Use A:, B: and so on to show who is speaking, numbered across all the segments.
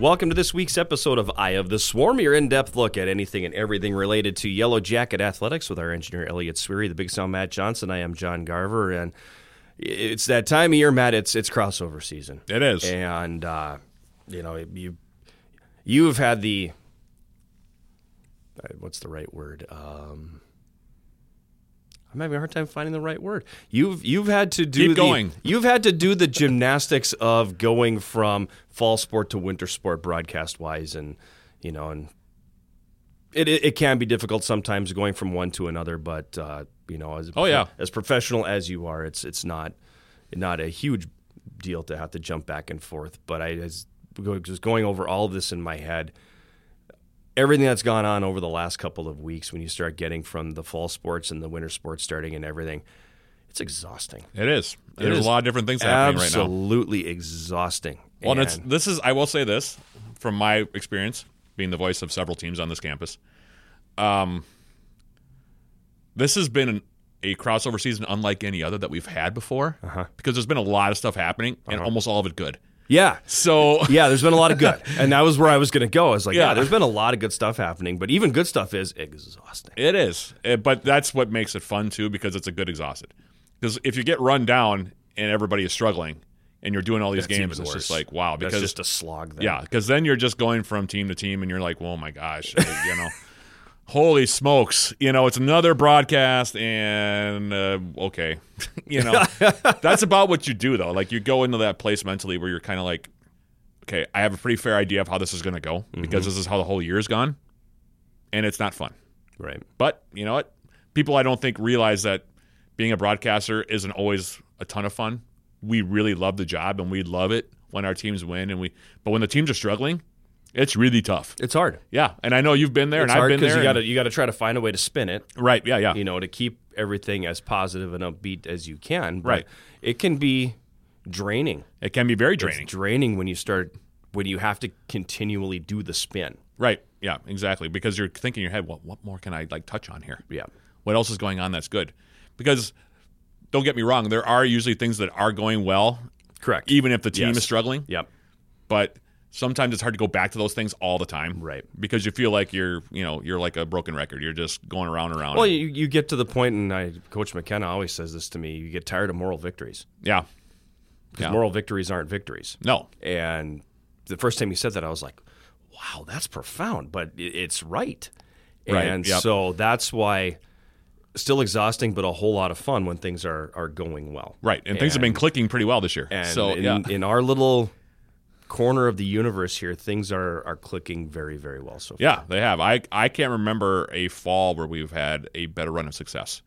A: Welcome to this week's episode of Eye of the Swarm, your in depth look at anything and everything related to Yellow Jacket athletics with our engineer Elliot Sweary, the big sound Matt Johnson. I am John Garver, and it's that time of year, Matt. It's it's crossover season.
B: It is.
A: and uh, you know you you've had the uh, what's the right word? Um, I'm having a hard time finding the right word. You've you've had to do
B: Keep
A: the,
B: going.
A: You've had to do the gymnastics of going from fall sport to winter sport broadcast wise, and you know, and it, it it can be difficult sometimes going from one to another. But uh, you know, as
B: Oh, yeah.
A: as professional as you are, it's it's not not a huge deal to have to jump back and forth. But I was just going over all of this in my head everything that's gone on over the last couple of weeks when you start getting from the fall sports and the winter sports starting and everything it's exhausting
B: It is.
A: It
B: There's
A: is
B: a lot of different things happening right now.
A: absolutely exhausting
B: Well, and this is, I will say this from my experience, being the voice of several teams on this campus. Um, this has been an, a crossover season unlike any other that we've had before
A: Uh-huh.
B: because there's been a lot of stuff happening and almost all of it good.
A: Yeah
B: So,
A: yeah there's been a lot of good and that was where i was going to go i was like yeah.
B: Yeah.
A: there's been a lot of good stuff happening but even good stuff is exhausting
B: It is, Eh, but that's what makes it fun too, because it's a good exhausted. Because if you get run down and everybody is struggling, and you're doing all these
A: That's
B: games, it's just like wow.
A: that's
B: Because
A: just a slog then.
B: yeah, because then you're just going from team to team, and you're like, oh my gosh, you know, holy smokes, you know, it's another broadcast, and uh, okay, you know, that's about what you do though. Like you go into that place mentally where you're kind of like, okay, I have a pretty fair idea of how this is going to go because this is how the whole year's gone, and it's not fun.
A: right
B: But you know what? People I don't think realize that being a broadcaster isn't always a ton of fun. We really love the job and we love it when our teams win and we but when the teams are struggling, it's really tough.
A: it's hard
B: Yeah, and I know you've been there
A: it's
B: and I've been there.
A: you got to you got to try to find a way to spin it
B: right, yeah, yeah.
A: you know, to keep everything as positive and upbeat as you can. But
B: Right.
A: It can be draining.
B: It can be very
A: It's
B: draining.
A: draining when you start when you have to continually do the spin.
B: right. Yeah, exactly. Because you're thinking in your head, well, what more can I like touch on here?
A: Yeah.
B: What else is going on that's good? Because don't get me wrong, there are usually things that are going well,
A: Correct.
B: even if the team
A: Yes.
B: is struggling.
A: Yep.
B: but sometimes it's hard to go back to those things all the time
A: Right.
B: because you feel like you're you know you're like a broken record you're just going around and around
A: Well, you, you get to the point, and I, Coach McKenna always says this to me: you get tired of moral victories
B: yeah
A: because
B: Yeah.
A: moral victories aren't victories.
B: no
A: And the first time he said that, I was like, "Wow, that's profound," but it's right.
B: Right,
A: And
B: yep.
A: so that's why, still exhausting, but a whole lot of fun when things are are going well.
B: right and, things have been clicking pretty well this year
A: And
B: so
A: in,
B: yeah
A: in our little corner of the universe here, things are are clicking very, very well so far.
B: yeah they have i i can't remember a fall where we've had a better run of success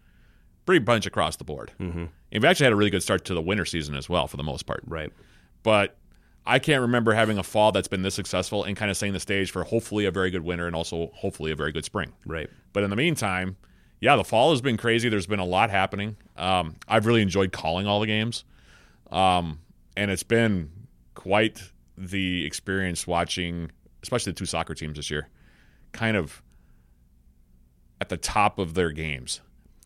B: pretty bunch across the board mm-hmm. and we've actually had a really good start to the winter season as well for the most part
A: Right.
B: but I can't remember having a fall that's been this successful and kind of setting the stage for hopefully a very good winter and also hopefully a very good spring.
A: Right.
B: But in the meantime, yeah, the fall has been crazy. There's been a lot happening. Um, I've really enjoyed calling all the games, um, and it's been quite the experience watching, especially the two soccer teams this year, kind of at the top of their games.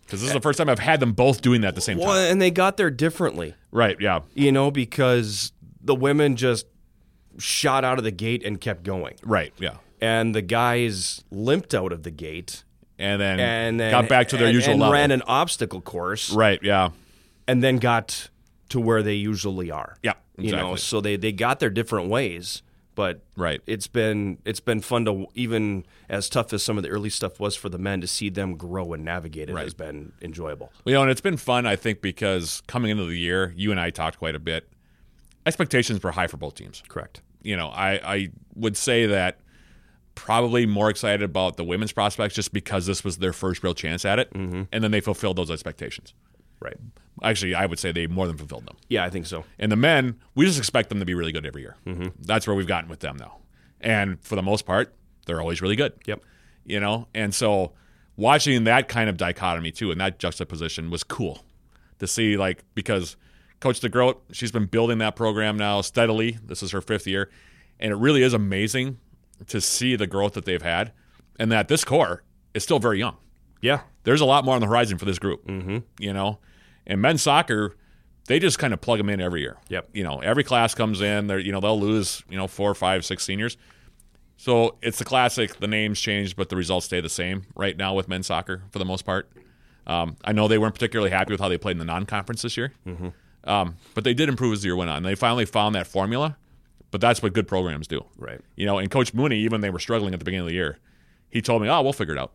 B: Because this is the first time I've had them both doing that at the same
A: Well,
B: time.
A: and they got there differently,
B: Right? Yeah.
A: you know, because the women just shot out of the gate and kept going,
B: Right. Yeah.
A: and the guys limped out of the gate
B: And then,
A: and then
B: got back to their
A: and-
B: usual
A: and
B: level.
A: ran an obstacle course,
B: right. Yeah.
A: and then got to where they usually are.
B: Yeah. exactly.
A: You know, so they they got their different ways, but
B: Right.
A: it's been it's been fun to even as tough as some of the early stuff was for the men to see them grow and navigate it
B: Right.
A: has been enjoyable.
B: You know, and it's been fun, I think, because coming into the year, you and I talked quite a bit. Expectations were high for both teams.
A: Correct.
B: You know, I, I would say that probably more excited about the women's prospects just because this was their first real chance at it. Mm-hmm. And then they fulfilled those expectations.
A: Right.
B: Actually, I would say they more than fulfilled them.
A: Yeah, I think so.
B: And the men, we just expect them to be really good every year. Mm-hmm. That's where we've gotten with them though. And for the most part, they're always really good.
A: Yep.
B: you know and so watching that kind of dichotomy too and that juxtaposition was cool to see like because coach degroat she's been building that program now steadily this is her fifth year and it really is amazing to see the growth that they've had and that this core is still very young
A: Yeah.
B: there's a lot more on the horizon for this group mm-hmm. you know and men's soccer they just kind of plug them in every year.
A: Yep.
B: You know, every class comes in, they're you know they'll lose you know four, five, six seniors. So it's the classic. The names change, but the results stay the same right now with men's soccer for the most part. Um, I know they weren't particularly happy with how they played in the non-conference this year, mm-hmm. um, but they did improve as the year went on. They finally found that formula, but that's what good programs do.
A: Right.
B: You know, and Coach Mooney, even they were struggling at the beginning of the year, he told me, "Oh, we'll figure it out,"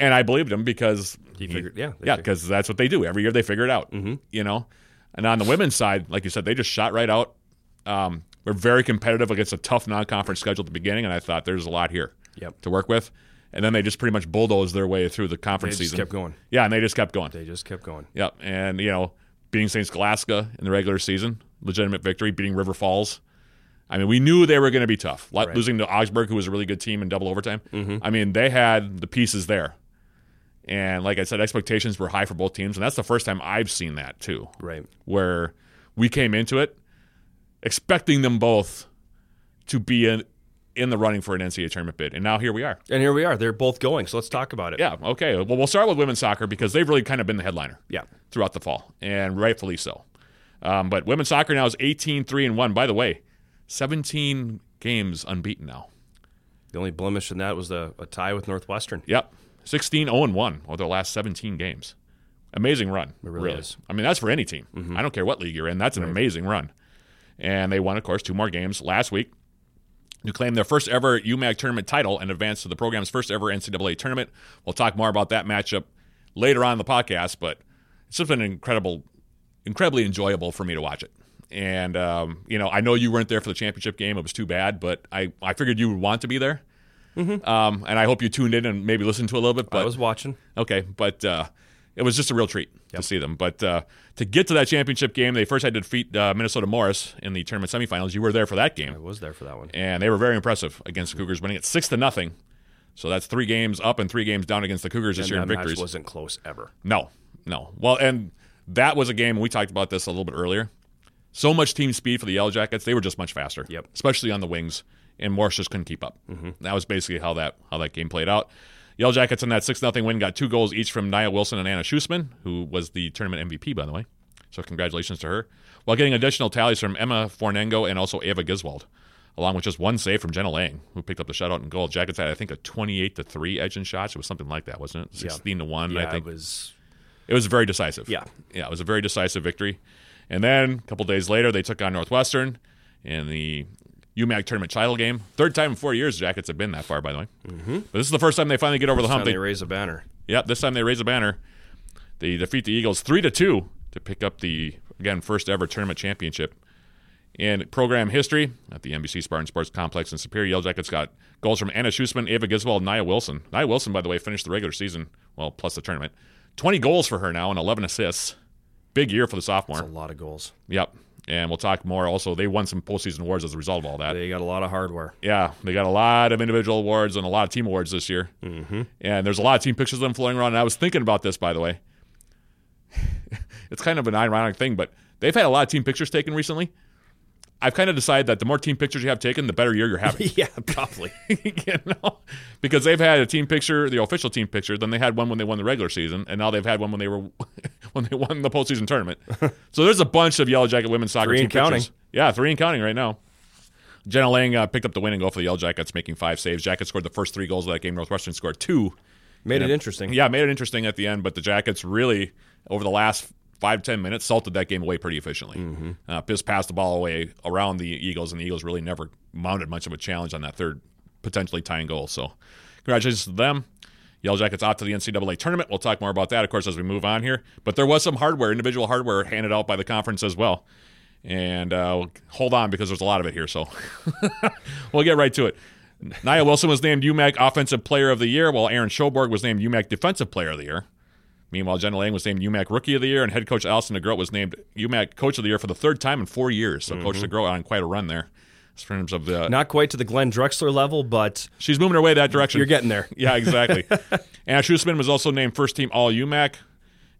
B: and I believed him because
A: He figured- yeah, they
B: yeah, because that's what they do every year. They figure it out. Mm-hmm. You know, and on the women's side, like you said, they just shot right out. Um, we're very competitive against a tough non-conference schedule at the beginning, and I thought there's a lot here
A: Yep.
B: to work with. And then they just pretty much bulldozed their way through the
A: They
B: conference
A: just
B: season.
A: kept going.
B: Yeah, and they just kept going.
A: They just kept going.
B: Yep. And, you know, beating St. Scholastica in the regular season, legitimate victory, beating River Falls. I mean, we knew they were going to be tough.
A: Right.
B: Losing to Augsburg, who was a really good team in double overtime. I mean, they had the pieces there. And like I said, expectations were high for both teams. And that's the first time I've seen that, too,
A: Right.
B: where we came into it expecting them both to be in, in the running for an NCAA tournament bid. And now here we are.
A: And here we are. They're both going. So let's talk about it.
B: Yeah. Okay. Well, we'll start with women's soccer because they've really kind of been the headliner
A: Yeah.
B: throughout the fall, and rightfully so. Um, but women's soccer now is 18 3 and 1. By the way, 17 games unbeaten now.
A: The only blemish in that was the, a tie with Northwestern.
B: Yep. 16 0 and 1 over their last 17 games. Amazing run. It
A: really is.
B: I mean, that's for any team. I don't care what league you're in. That's an amazing run. And they won, of course, two more games last week to claim their first ever UMAC tournament title and advance to the program's first ever NCAA tournament. We'll talk more about that matchup later on in the podcast, but it's just been incredible, incredibly enjoyable for me to watch it. And um, you know, I know you weren't there for the championship game; it was too bad. But I, I figured you would want to be there, um, and I hope you tuned in and maybe listened to a little bit. But
A: I was watching.
B: Okay, but uh, it was just a real treat to see them. But uh, to get to that championship game, they first had to defeat uh, Minnesota Morris in the tournament semifinals. You were there for that game.
A: I was there for that one.
B: and they were very impressive against the Cougars, winning it six to nothing. So that's three games up and three games down against the Cougars this year in victories.
A: wasn't close ever.
B: No, no. Well, and that was a game. We talked about this a little bit earlier. So much team speed for the Yellow Jackets. They were just much faster.
A: Yep.
B: Especially on the wings, and Morris just couldn't keep up. Mm-hmm. That was basically how that how that game played out. Yellow Jackets in that six nothing win got two goals each from Nia Wilson and Anna Schusman, who was the tournament MVP by the way. So congratulations to her. While getting additional tallies from Emma Fornengo and also Ava Giswald, along with just one save from Jenna Lang, who picked up the shutout and goal. Jackets had I think a twenty eight to three edge in shots. It was something like that, wasn't it? Sixteen to one.
A: Yeah,
B: I think
A: it was.
B: it was very decisive.
A: Yeah.
B: Yeah, it was a very decisive victory. And then a couple days later, they took on Northwestern in the UMAC tournament title game. Third time in four years, Jackets have been that far, by the way. Mm-hmm. But this is the first time they finally get over the
A: Time
B: hump.
A: they
B: They,
A: raise a banner.
B: yep, this time they raise a banner. They defeat the Eagles three to two to pick up the again first ever tournament championship. In program history at the NBC Spartan Sports Complex in Superior, Yellow Jackets got goals from Anna Schusman, Ava Giswald, and Nia Wilson. Nia Wilson, by the way, finished the regular season, well, plus the tournament. 20 goals for her now and 11 assists. Big year for the sophomore.
A: A lot of goals.
B: Yep. And we'll talk more. Also, they won some postseason awards as a result of all that.
A: They got a lot of hardware.
B: Yeah, they got a lot of individual awards and a lot of team awards this year. Mm-hmm. And there's a lot of team pictures of them floating around. And I was thinking about this, by the way. it's kind of an ironic thing, but they've had a lot of team pictures taken recently. I've kind of decided that the more team pictures you have taken, the better year you're having.
A: yeah, probably.
B: you know, because they've had a team picture, the official team picture. Then they had one when they won the regular season, and now they've had one when they were when they won the postseason tournament. so there's a bunch of Yellow Jacket women's soccer
A: Three
B: team
A: and counting.
B: pictures. Yeah, three and counting right now. Jenna Lang uh, picked up the winning goal for the Yellow Jackets, making five saves. Jackets scored the first three goals of that game. Northwestern scored two.
A: Made it interesting.
B: Yeah, made it interesting at the end, but the Jackets really, over the last five, ten minutes, salted that game away pretty efficiently.
A: Mm-hmm.
B: Uh, Piss passed the ball away around the Eagles, and the Eagles really never mounted much of a challenge on that third potentially tying goal. So, congratulations to them. Yellow Jackets off to the NCAA tournament. We'll talk more about that, of course, as we move on here. But there was some hardware, individual hardware, handed out by the conference as well. And uh, hold on because there's a lot of it here. So we'll get right to it. Nia Wilson was named UMAC Offensive Player of the Year, while Aaron Schoberg was named UMAC Defensive Player of the Year. Meanwhile, Jenna Lang was named UMAC Rookie of the Year, and head coach Allison DeGroat was named UMAC Coach of the Year for the third time in four years. So Coach mm-hmm. DeGroat on quite a run there in terms of the.
A: Not quite to the Glenn Drexler level, but
B: she's moving her way that direction.
A: you're getting there.
B: Yeah, exactly. Anna Schussman was also named first team All UMAC.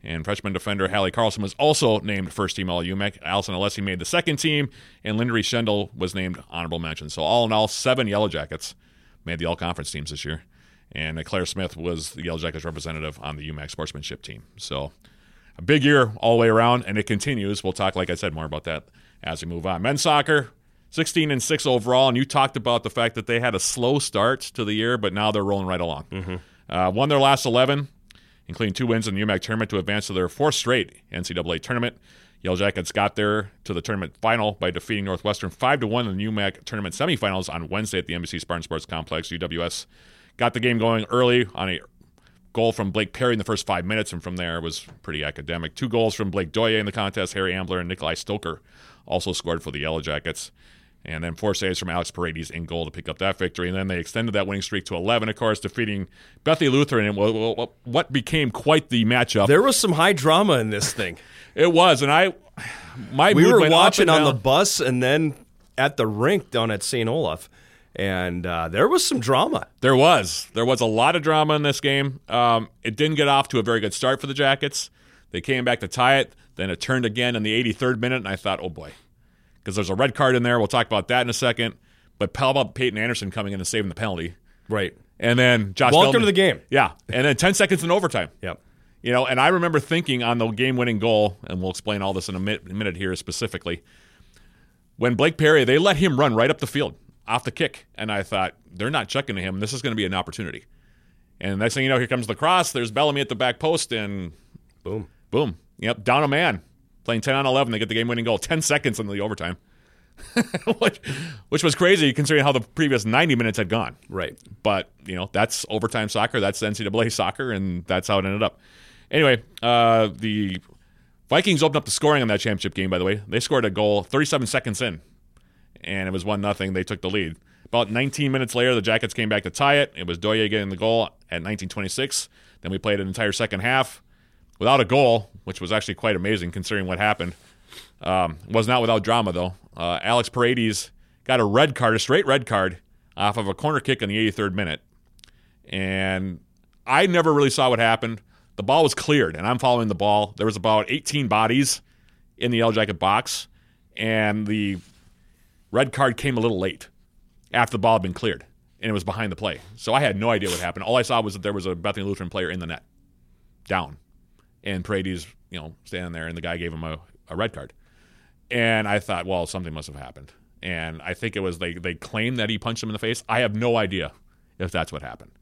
B: And freshman defender Hallie Carlson was also named first team All UMAC. Allison Alessi made the second team, and Lindry Schendel was named honorable mention. So, all in all, seven Yellow Jackets made the all conference teams this year. And Claire Smith was the Yellow Jackets representative on the UMAC sportsmanship team. So, a big year all the way around, and it continues. We'll talk, like I said, more about that as we move on. Men's soccer, 16 and 6 overall, and you talked about the fact that they had a slow start to the year, but now they're rolling right along.
A: Mm-hmm.
B: Uh, won their last 11, including two wins in the UMAC tournament to advance to their fourth straight NCAA tournament. Yellow Jackets got there to the tournament final by defeating Northwestern 5 to 1 in the UMAC tournament semifinals on Wednesday at the NBC Spartan Sports Complex. UWS got the game going early on a goal from Blake Perry in the first five minutes, and from there it was pretty academic. Two goals from Blake Doye in the contest. Harry Ambler and Nikolai Stoker also scored for the Yellow Jackets. And then four saves from Alex Paredes in goal to pick up that victory. And then they extended that winning streak to 11, of course, defeating Bethany Lutheran in what became quite the matchup.
A: There was some high drama in this thing.
B: it was, and I, my
A: we were watching on the bus and then at the rink down at St. Olaf, and uh, there was some drama.
B: There was. There was a lot of drama in this game. Um, it didn't get off to a very good start for the Jackets. They came back to tie it. Then it turned again in the 83rd minute, and I thought, oh boy, because there's a red card in there. We'll talk about that in a second. But how about Peyton Anderson coming in and saving the penalty?
A: Right.
B: And then Josh.
A: Welcome
B: Bellman-
A: to the game.
B: Yeah, and then 10 seconds in overtime.
A: Yep.
B: You know, and I remember thinking on the game-winning goal, and we'll explain all this in a minute here specifically. When Blake Perry, they let him run right up the field off the kick, and I thought they're not checking to him. This is going to be an opportunity. And next thing you know, here comes the cross. There's Bellamy at the back post, and
A: Boom.
B: boom, yep, down a man, playing 10 on 11. They get the game-winning goal, 10 seconds into the overtime, which, which was crazy considering how the previous 90 minutes had gone.
A: Right.
B: But you know that's overtime soccer. That's NCAA soccer, and that's how it ended up. Anyway, uh, the Vikings opened up the scoring on that championship game. By the way, they scored a goal 37 seconds in, and it was one nothing. They took the lead. About 19 minutes later, the Jackets came back to tie it. It was Doye getting the goal at 1926. Then we played an entire second half without a goal, which was actually quite amazing considering what happened. Um, was not without drama though. Uh, Alex Paredes got a red card, a straight red card, off of a corner kick in the 83rd minute, and I never really saw what happened. The ball was cleared, and I'm following the ball. There was about 18 bodies in the Yellow Jacket box, and the red card came a little late after the ball had been cleared, and it was behind the play. So I had no idea what happened. All I saw was that there was a Bethany Lutheran player in the net, down, and Paredes, you know, standing there, and the guy gave him a, a red card. And I thought, well, something must have happened. And I think it was they they claimed that he punched him in the face. I have no idea if that's what happened,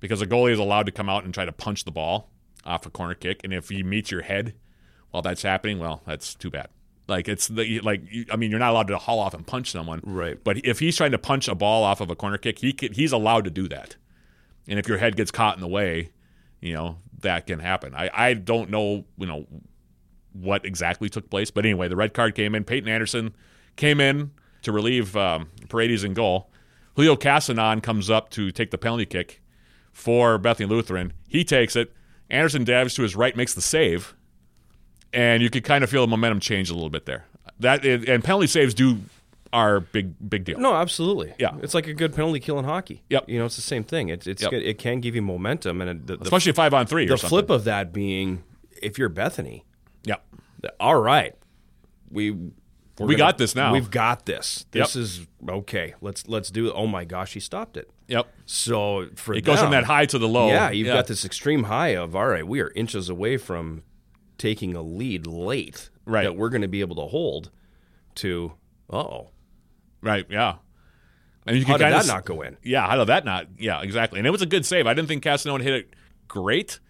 B: because a goalie is allowed to come out and try to punch the ball off a corner kick, and if he meets your head while that's happening, well, that's too bad. Like it's the like I mean, you're not allowed to haul off and punch someone,
A: Right.
B: But if he's trying to punch a ball off of a corner kick, he can, he's allowed to do that. And if your head gets caught in the way, you know that can happen. I I don't know you know what exactly took place, but anyway, the red card came in. Peyton Anderson came in to relieve um, Paredes in goal. Julio Casanon comes up to take the penalty kick for Bethany Lutheran. He takes it. Anderson dives to his right, makes the save, and you could kind of feel the momentum change a little bit there. That and penalty saves do are big big deal.
A: No, absolutely.
B: Yeah.
A: It's like a good penalty kill in hockey.
B: Yep.
A: You know, it's the same thing. It's it's
B: Yep.
A: it can give you momentum, and it- the, the,
B: especially five on three.
A: the
B: or something.
A: flip of that being if you're Bethany,
B: yeah,
A: all right, we
B: We got this now.
A: We've got this. This
B: Yep.
A: is okay. Let's let's do it. Oh my gosh, he stopped it.
B: yep.
A: So for
B: It goes from that high to the low.
A: Yeah, you've got this extreme high of all right. We are inches away from taking a lead late
B: Right.
A: that we're going to be able to hold. To oh,
B: right. Yeah, and you
A: how
B: can
A: did that
B: of
A: not go in?
B: Yeah, how did that not? Yeah, exactly. And it was a good save. I didn't think Casanone hit it great,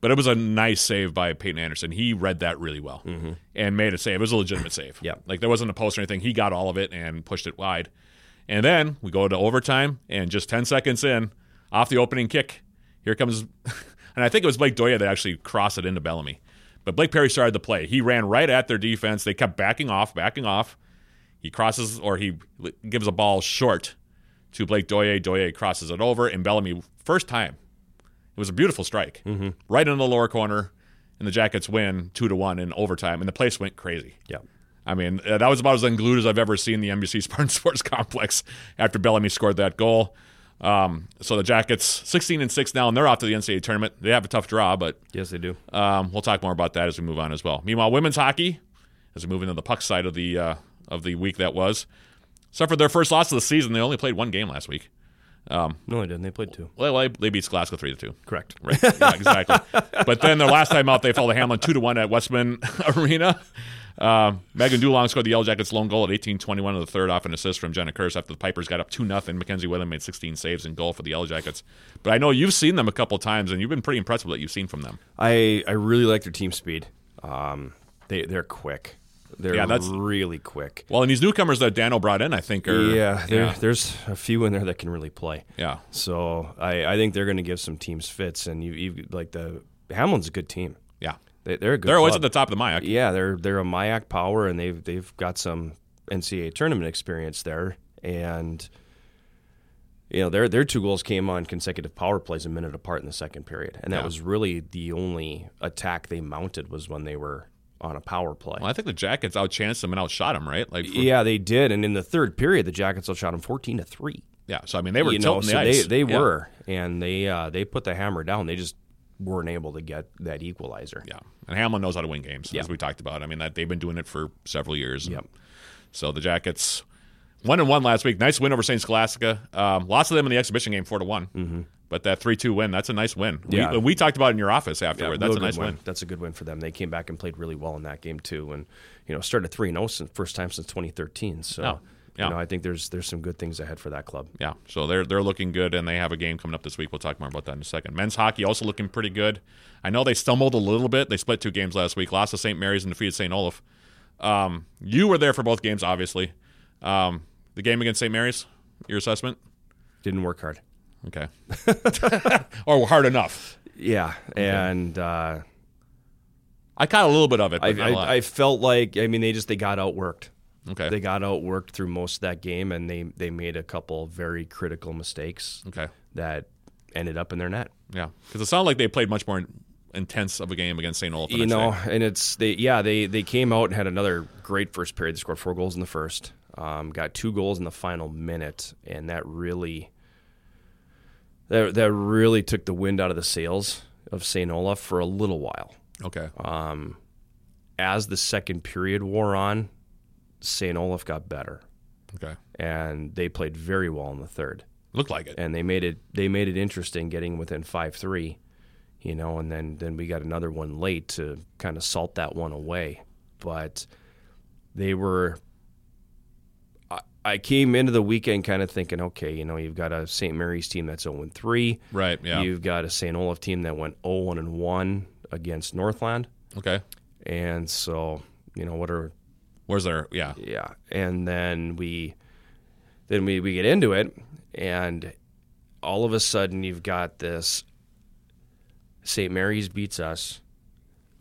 B: but it was a nice save by Peyton Anderson. He read that really well mm-hmm. and made a save. It was a legitimate save.
A: Yeah.
B: Like there wasn't a post or anything. He got all of it and pushed it wide. And then we go to overtime, and just 10 seconds in, off the opening kick, here comes, and I think it was Blake Doye that actually crossed it into Bellamy. But Blake Perry started the play. He ran right at their defense. They kept backing off, backing off. He crosses or he gives a ball short to Blake Doye. Doye crosses it over, and Bellamy, first time. It was a beautiful strike, mm-hmm. right in the lower corner, and the Jackets win two to one in overtime, and the place went crazy.
A: Yeah.
B: I mean, uh, that was about as unglued as I've ever seen the NBC Spartan Sports Complex after Bellamy scored that goal. Um, so the Jackets, 16 and six now, and they're off to the NCAA tournament. They have a tough draw, but
A: Yes, they do.
B: um, we'll talk more about that as we move on as well. Meanwhile, women's hockey, as we move into the puck side of the uh, of the week that was, suffered their first loss of the season. They only played one game last week.
A: No, they didn't. They played two.
B: Well, they- they beat Glasgow three to two.
A: Correct.
B: Right. Yeah, exactly. but then their last time out, they fell to Hamline two to one at Wessman Arena. Um, Megan Dulong scored the Yellow Jackets' lone goal at 18-21 of the third off an assist from Jenna Curse after the Pipers got up two nothing. Mackenzie Whalen made 16 saves in goal for the Yellow Jackets. But I know you've seen them a couple times, and you've been pretty impressed with what you've seen from them.
A: I I really like their team speed. Um, they they're quick. They're
B: Yeah, that's-
A: really quick.
B: Well, and these newcomers that Dano brought in, I think, are
A: yeah,
B: yeah,
A: there's a few in there that can really play.
B: yeah.
A: So I, I think they're going to give some teams fits, and you, you like the Hamline's a good team. They, they're a good.
B: They're always
A: club.
B: at the top of the MIAC.
A: Yeah, they're they're a MIAC power, and they've they've got some NCAA tournament experience there, and you know their their two goals came on consecutive power plays a minute apart in the second period, and that
B: Yeah.
A: was really the only attack they mounted was when they were on a power play.
B: Well, I think the Jackets outchanced them and outshot them, right? Like, for-
A: Yeah, they did, and in the third period, the Jackets outshot them fourteen to three.
B: yeah. So I mean, they were
A: you know,
B: tilting
A: so
B: the ice.
A: they they
B: Yeah.
A: were, and they uh, they put the hammer down. They just weren't able to get that equalizer.
B: Yeah, and Hamline knows how to win games,
A: Yeah.
B: as we talked about. I mean, that they've been doing it for several years.
A: Yep.
B: So the Jackets one and one last week. Nice win over Saint Scholastica. Um, lots of them in the exhibition game, four to one. Mm-hmm. But that three two win, that's a nice win.
A: Yeah.
B: We, we talked about it in your office
A: Yeah,
B: afterward.
A: real
B: that's a nice win.
A: That's a good win for them. They came back and played really well in that game too, and you know started three zero since first time since 2013. So
B: Yeah. Yeah.
A: you know I think there's there's some good things ahead for that club.
B: Yeah, so they're they're looking good, and they have a game coming up this week. We'll talk more about that in a second. Men's hockey also looking pretty good. I know they stumbled a little bit. They split two games last week, lost to St. Mary's and defeated St. Olaf. Um, you were there for both games, obviously. Um, the game against St. Mary's, your assessment?
A: Didn't work hard.
B: Okay, or hard enough.
A: Yeah, and uh,
B: I caught a little bit of it.
A: I,
B: not a lot.
A: I I felt like I mean they just they got outworked.
B: Okay,
A: They got outworked through most of that game, and they they made a couple very critical mistakes
B: okay,
A: that ended up in their net.
B: yeah, because it sounded like they played much more intense of a game against St. Olaf.
A: you know,
B: say.
A: and it's they yeah they they came out and had another great first period. They scored four goals in the first, um, got two goals in the final minute, and that really that that really took the wind out of the sails of St. Olaf for a little while.
B: okay,
A: As the second period wore on, St. Olaf got better,
B: okay,
A: and they played very well in the third.
B: looked like it.
A: and they made it they made it interesting getting within five three, you know, and then then we got another one late to kind of salt that one away, but they were. I, I came into the weekend kind of thinking, okay, you know, you've got a St. Mary's team that's zero and three,
B: Right, yeah.
A: You've got a St. Olaf team that went zero and one against Northland,
B: Okay,
A: and so you know what are
B: where's their yeah?
A: yeah, and then we then we, we get into it, and all of a sudden you've got this. St. Mary's beats us.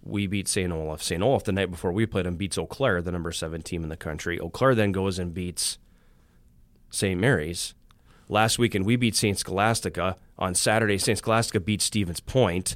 A: We beat St. Olaf. St. Olaf the night before we played them beats Eau Claire, the number seven team in the country. Eau Claire then goes and beats St. Mary's. Last weekend we beat St. Scholastica. On Saturday, St. Scholastica beats Stevens Point.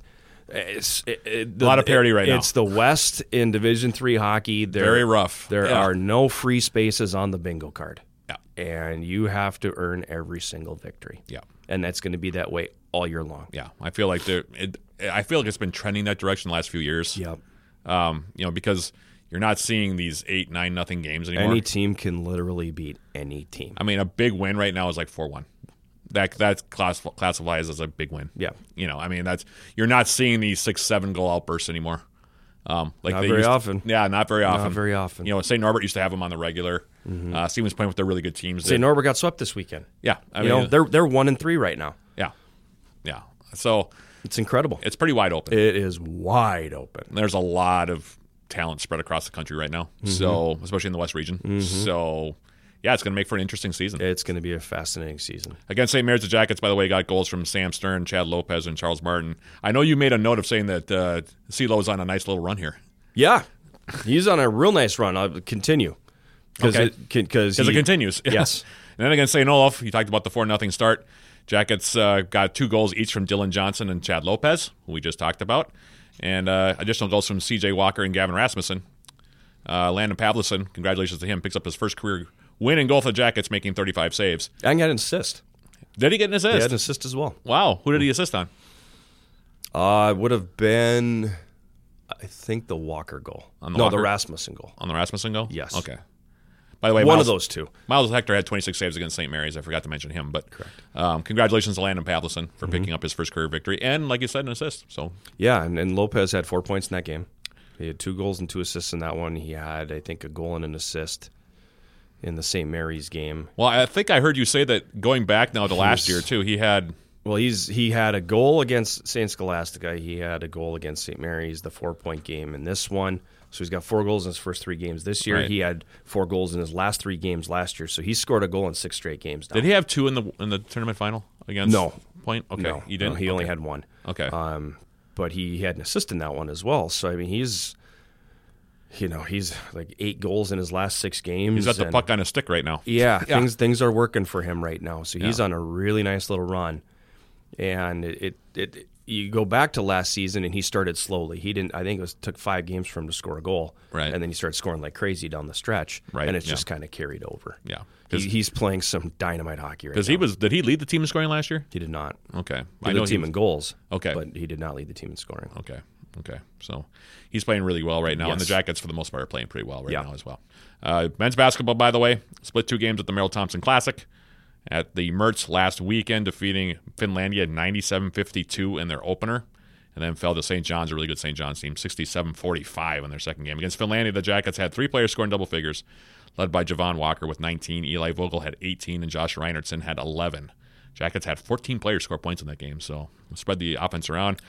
A: It's, it, it-
B: A lot of parity right now.
A: It's the West in Division Three hockey. There,
B: Very rough.
A: There
B: Yeah.
A: are no free spaces on the bingo card,
B: Yeah,
A: and you have to earn every single victory.
B: yeah.
A: And that's going to be that way all year long.
B: Yeah, I feel like there. It, I feel like it's been trending that direction the last few years.
A: Yep.
B: Um, you know, because you're not seeing these eight, nine, nothing games anymore.
A: Any team can literally beat any team.
B: I mean, a big win right now is like four one. That that class, classifies as a big win.
A: Yeah.
B: You know, I mean, that's you're not seeing these six, seven goal outbursts anymore. Um, like
A: Not
B: they
A: very
B: to-
A: often.
B: yeah, not very often.
A: Not very often.
B: You know, St. Norbert used to have them on the regular. Uh, Stevens playing with their really good teams.
A: St. Norbert got swept this weekend.
B: yeah, I
A: you
B: mean,
A: know they're they're one and three right now.
B: yeah, yeah. So
A: It's incredible.
B: it's pretty wide open.
A: It is wide open.
B: there's a lot of talent spread across the country right now.
A: Mm-hmm.
B: So, especially in the West region. So, yeah, it's going to make for an interesting season.
A: It's going to be a fascinating season.
B: Against St. Mary's, the Jackets, by the way, got goals from Sam Stern, Chad Lopez, and Charles Martin. I know you made a note of saying that uh, CeeLo's on a nice little run here.
A: Yeah, he's on a real nice run. I'll continue because
B: Okay.
A: it, Because
B: it continues.
A: Yes.
B: and then against St. Olaf, you talked about the 4 nothing start. Jackets uh, got two goals each from Dylan Johnson and Chad Lopez, who we just talked about, and uh, additional goals from CJ Walker and Gavin Rasmussen. Uh, Landon Pavlison, congratulations to him, picks up his first career win for the Jackets, making 35 saves.
A: and got an assist.
B: Did he get an assist?
A: He had an assist as well.
B: wow. Who did he assist on?
A: Uh, it would have been, I think, the Walker goal.
B: On the
A: no,
B: Walker?
A: the Rasmussen goal.
B: On the Rasmussen goal?
A: Yes.
B: Okay. By the way,
A: One
B: Miles,
A: of those two.
B: Miles Hector had 26 saves against St. Mary's. I forgot to mention him, but um, congratulations to Landon Pavlison for
A: Mm-hmm.
B: picking up his first career victory, and like you said, an assist. So
A: Yeah, and, and Lopez had four points in that game. He had two goals and two assists in that one. He had, I think, a goal and an assist in the St. Mary's game.
B: Well, I think I heard you say that going back now to last year too. He had
A: Well, he's he had a goal against St. Scholastica. He had a goal against St. Mary's, the four point game in this one. So he's got four goals in his first three games this year.
B: Right.
A: He had four goals in his last three games last year. So he scored a goal in six straight games. Now.
B: did he have two in the in the tournament final against
A: No.
B: Point? Okay,
A: No,
B: he didn't.
A: no, he only
B: Okay.
A: had one.
B: Okay,
A: Um, but he had an assist in that one as well. So I mean, he's, you know, he's like eight goals in his last six games.
B: he's got the
A: and-
B: puck on his stick right now.
A: Yeah,
B: Yeah.
A: things things are working for him right now. So he's
B: Yeah.
A: on a really nice little run, and it, it it you go back to last season and he started slowly. He didn't. I think it was took five games for him to score a goal,
B: Right.
A: And then he started scoring like crazy down the stretch,
B: Right,
A: And it's
B: yeah.
A: just kind of carried over.
B: Yeah,
A: He,
B: 'Cause-
A: he's playing some dynamite hockey right
B: Because he was did he lead the team in scoring last year?
A: he did not.
B: Okay,
A: He
B: I
A: led
B: know
A: the team
B: he,
A: in goals.
B: Okay.
A: but he did not lead the team in scoring.
B: Okay. Okay. So he's playing really well right now, and the Jackets, for the most part, are playing pretty well right
A: Yeah.
B: now as well. Uh, men's basketball, by the way, split two games at the Merrill Thompson Classic. At the Mertz last weekend, defeating Finlandia 97 52 in their opener, and then fell to St. John's, a really good St. John's team, 67 45 in their second game. Against Finlandia, the Jackets had three players scoring double figures, led by Javon Walker with 19. Eli Vogel had 18, and Josh Reinertsen had 11. Jackets had 14 players score points in that game, so spread the offense around.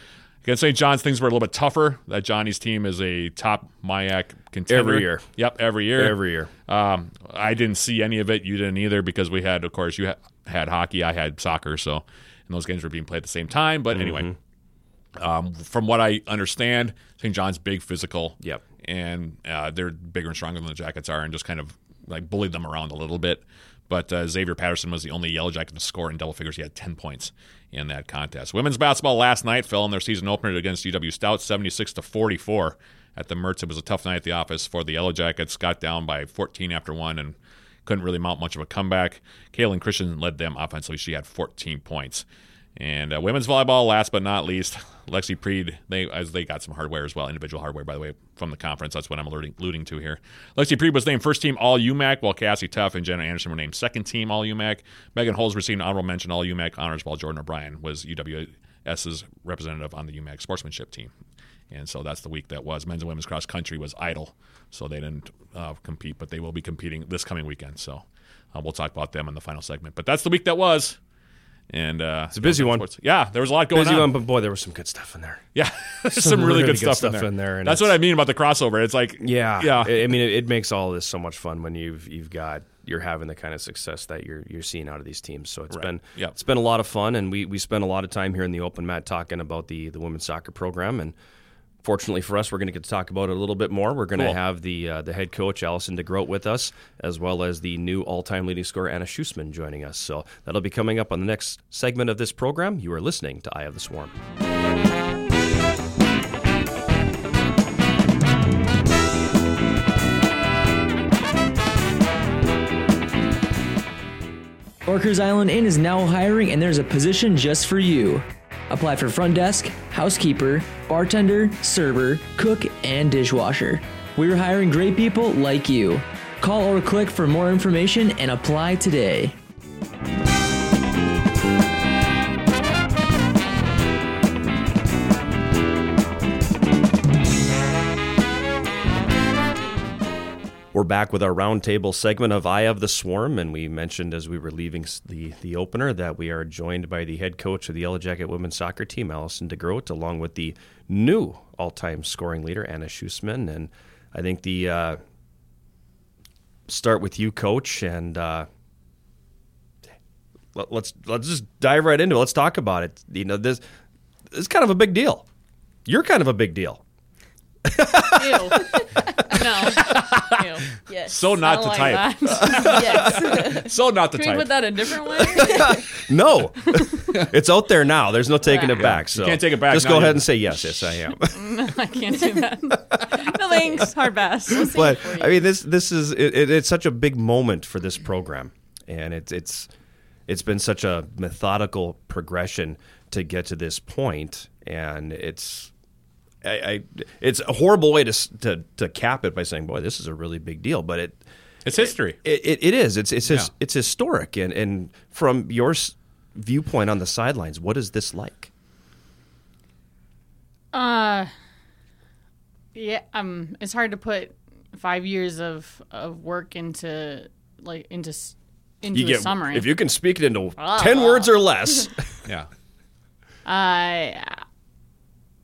B: Against St. John's, things were a little bit tougher. That Johnny's team is a top MIAC contender.
A: Every year.
B: Yep, every year.
A: Every year.
B: Um, I didn't see any of it. You didn't either because we had, of course, you ha- had hockey. I had soccer. So, and those games were being played at the same time. But anyway, um, from what I understand, St. John's big physical.
A: Yep.
B: And uh, they're bigger and stronger than the Jackets are, and just kind of like bullied them around a little bit. But uh, Xavier Patterson was the only Yellow Jacket to score in double figures. He had 10 points in that contest. Women's basketball last night fell in their season opener against UW Stout, 76 to 44 at the Mertz. It was a tough night at the office for the Yellow Jackets. Got down by 14 after one and couldn't really mount much of a comeback. Kaylin Christian led them offensively. She had 14 points. And uh, women's volleyball, last but not least, Lexi Preed. They as they got some hardware as well, individual hardware, by the way, from the conference. That's what I'm alluding, alluding to here. Lexi Preed was named first team All UMAC, while Cassie Tuff and Jenna Anderson were named second team All UMAC. Megan Holes received an honorable mention All UMAC honors, while Jordan O'Brien was UWS's representative on the UMAC sportsmanship team. And so that's the week that was. Men's and women's cross country was idle, so they didn't uh, compete, but they will be competing this coming weekend. So uh, we'll talk about them in the final segment. But that's the week that was. And uh, it's
A: a busy one.
B: Yeah, there was a lot going
A: Busy
B: on.
A: one, but boy, there was some good stuff in there.
B: Yeah, there's some, really, good, stuff, in, there.
A: in there, and
B: That's what I mean about the crossover. It's like,
A: Yeah,
B: yeah,
A: I I mean, it, it makes all this so much fun when you've you've got you're having the kind of success that you're you're seeing out of these teams. So it's
B: Right.
A: been
B: Yep.
A: it's been a lot of fun, and we we spent a lot of time here in the open mat talking about the the women's soccer program and. Fortunately for us, we're going to get to talk about it a little bit more. We're going
B: Cool.
A: to have the uh, the head coach Allison DeGroat with us, as well as the new all-time leading scorer Anna Schusman joining us. So that'll be coming up on the next segment of this program. You are listening to Eye of the Swarm.
C: Orchards Island Inn is now hiring, and there's a position just for you. Apply for front desk, housekeeper, bartender, server, cook, and dishwasher. We're hiring great people like you. Call or click for more information and apply today.
A: We're back with our roundtable segment of Eye of the Swarm, and we mentioned as we were leaving the, the opener that we are joined by the head coach of the Yellow Jacket women's soccer team, Allison DeGroat, along with the new all-time scoring leader, Anna Schusman. And I think the uh, start with you, coach, and uh, let, let's let's just dive right into it. Let's talk about it. You know, this, this is kind of a big deal. You're kind of a big deal.
D: Ew. no. Ew. Yes.
B: So not
D: I
B: to
D: like
B: type.
D: that. yes.
B: so not the
D: Can we
B: type.
D: put that a different way?
A: No, it's out there now. There's no taking it back. So
B: can't take it back
A: Just go ahead and say yes. Yes, I am.
D: I can't do that. no thanks. Hard pass. We'll
A: but
D: it for you.
A: I mean, this this is it, it, it's such a big moment for this program, and it's it's it's been such a methodical progression to get to this point, and it's. I, I, it's a horrible way to, to to cap it by saying, "Boy, this is a really big deal," but it
B: It's history.
A: It, it, it is. It's it's
B: Yeah.
A: it's historic. And and from your viewpoint on the sidelines, what is this like?
D: Uh, yeah. Um, it's hard to put five years of of work into like into s- into a summary.
A: if you can speak it into
D: Ah.
A: ten words or less.
B: Yeah.
D: Uh,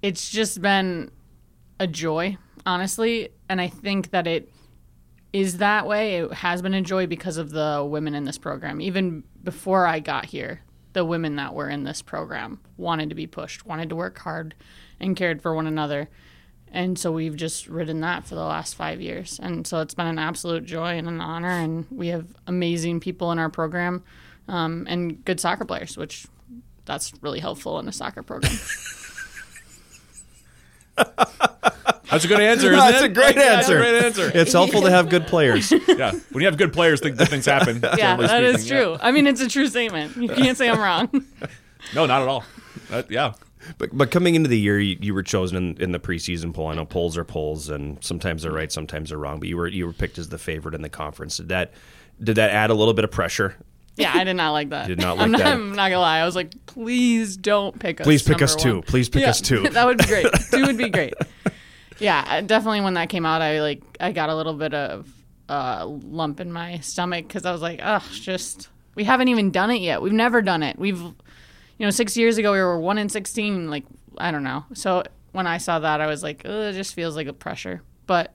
D: it's just been a joy, honestly, and I think that it is that way. It has been a joy because of the women in this program. Even before I got here, the women that were in this program wanted to be pushed, wanted to work hard, and cared for one another. And so we've just ridden that for the last five years. And so it's been an absolute joy and an honor. And we have amazing people in our program um, and good soccer players, which that's really helpful in a soccer program.
B: That's a good answer, isn't
A: That's
B: it?
A: a great
B: Yeah, that's a
A: answer.
B: great answer.
A: It's helpful to have good players.
B: yeah. When you have good players, th- good things happen.
D: yeah,
B: generally
D: that is
B: speaking. Yeah.
D: true. I mean, it's a true statement. You can't say I'm wrong.
B: No, not at all. That- yeah.
A: But but coming into the year, you, you were chosen in, in the preseason poll. I know polls are polls, and sometimes they're right, sometimes they're wrong. But you were you were picked as the favorite in the conference. Did that did that add a little bit of pressure?
D: Yeah, I did not like that.
A: Did not
D: I'm
A: like
D: not,
A: that.
D: I'm not gonna lie. I was like, please don't pick us.
A: Please pick us two.
D: one.
A: Please pick
D: Yeah,
A: us two.
D: that would be great. Two would be great. Yeah, definitely. When that came out, I like I got a little bit of uh, lump in my stomach because I was like, oh, just we haven't even done it yet. We've never done it. We've, you know, six years ago we were one in sixteen. Like I don't know. So when I saw that, I was like, it just feels like a pressure. But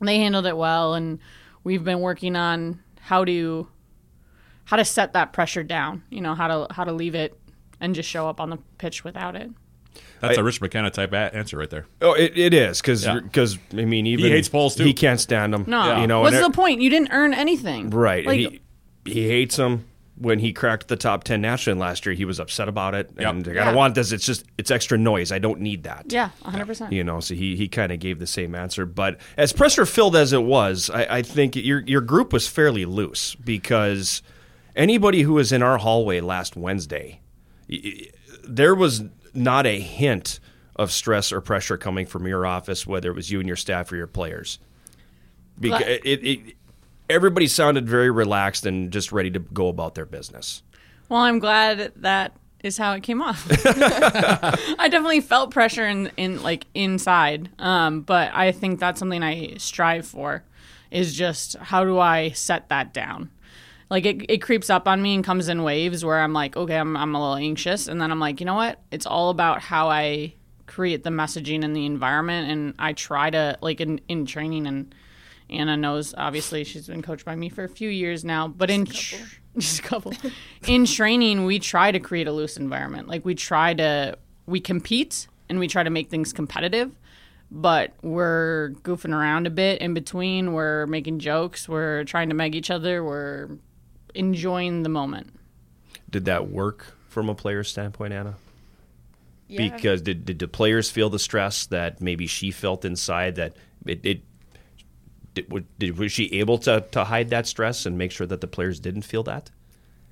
D: they handled it well, and we've been working on how to how to set that pressure down. You know, how to how to leave it and just show up on the pitch without it.
B: That's a Rich McKenna type a- answer right there.
A: Oh, it, it is because
B: Yeah.
A: I mean even he
B: hates polls, too.
A: He can't stand them.
D: No,
A: you know,
D: what's
A: and
D: the
A: it-
D: point? You didn't earn anything,
A: right?
D: Like,
A: he he hates them. When he cracked the top ten nationally last year, he was upset about it,
B: Yep.
A: and like,
D: Yeah.
A: I don't want this. It's just it's extra noise. I don't need that.
D: yeah, hundred percent.
A: you know so he, he kind of gave the same answer but as pressure filled as it was I, I think your your group was fairly loose because anybody who was in our hallway last wednesday there was not a hint of stress or pressure coming from your office whether it was you and your staff or your players because it, it, everybody sounded very relaxed and just ready to go about their business
D: Well, I'm glad that is how it came off. I definitely felt pressure in, in like inside, um, but I think that's something I strive for. Is just how do I set that down? Like it, it creeps up on me and comes in waves where I'm like, okay, I'm, I'm a little anxious, and then I'm like, you know what? It's all about how I create the messaging and the environment, and I try to like in, in training and Anna knows obviously she's been coached by me for a few years now, but in tr- just a couple. in training, we try to create a loose environment. Like we try to we compete and we try to make things competitive, but we're goofing around a bit in between. We're making jokes, we're trying to meg each other, we're enjoying the moment.
A: did that work from a player's standpoint anna
E: Yeah.
A: because did, did the players feel the stress that maybe she felt inside that it, it did, did, was she able to, to hide that stress and make sure that the players didn't feel that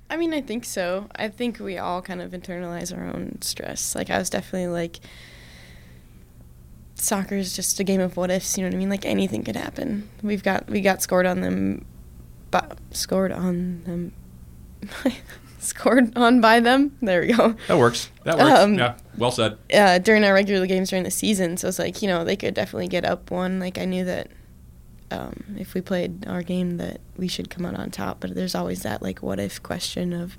E: I mean, I think so. I think we all kind of internalize our own stress. Like, I was definitely like, soccer is just a game of what ifs. You know what I mean? Like anything could happen. We've got we got scored on them, but scored on them, scored on by them. There we go.
A: that works
B: That works.
E: Um,
B: yeah. Well said.
E: uh, during our regular games during the season. So it's like you know they could definitely get up one. Like I knew that um, if we played our game that we should come out on top. But there's always that like what if question of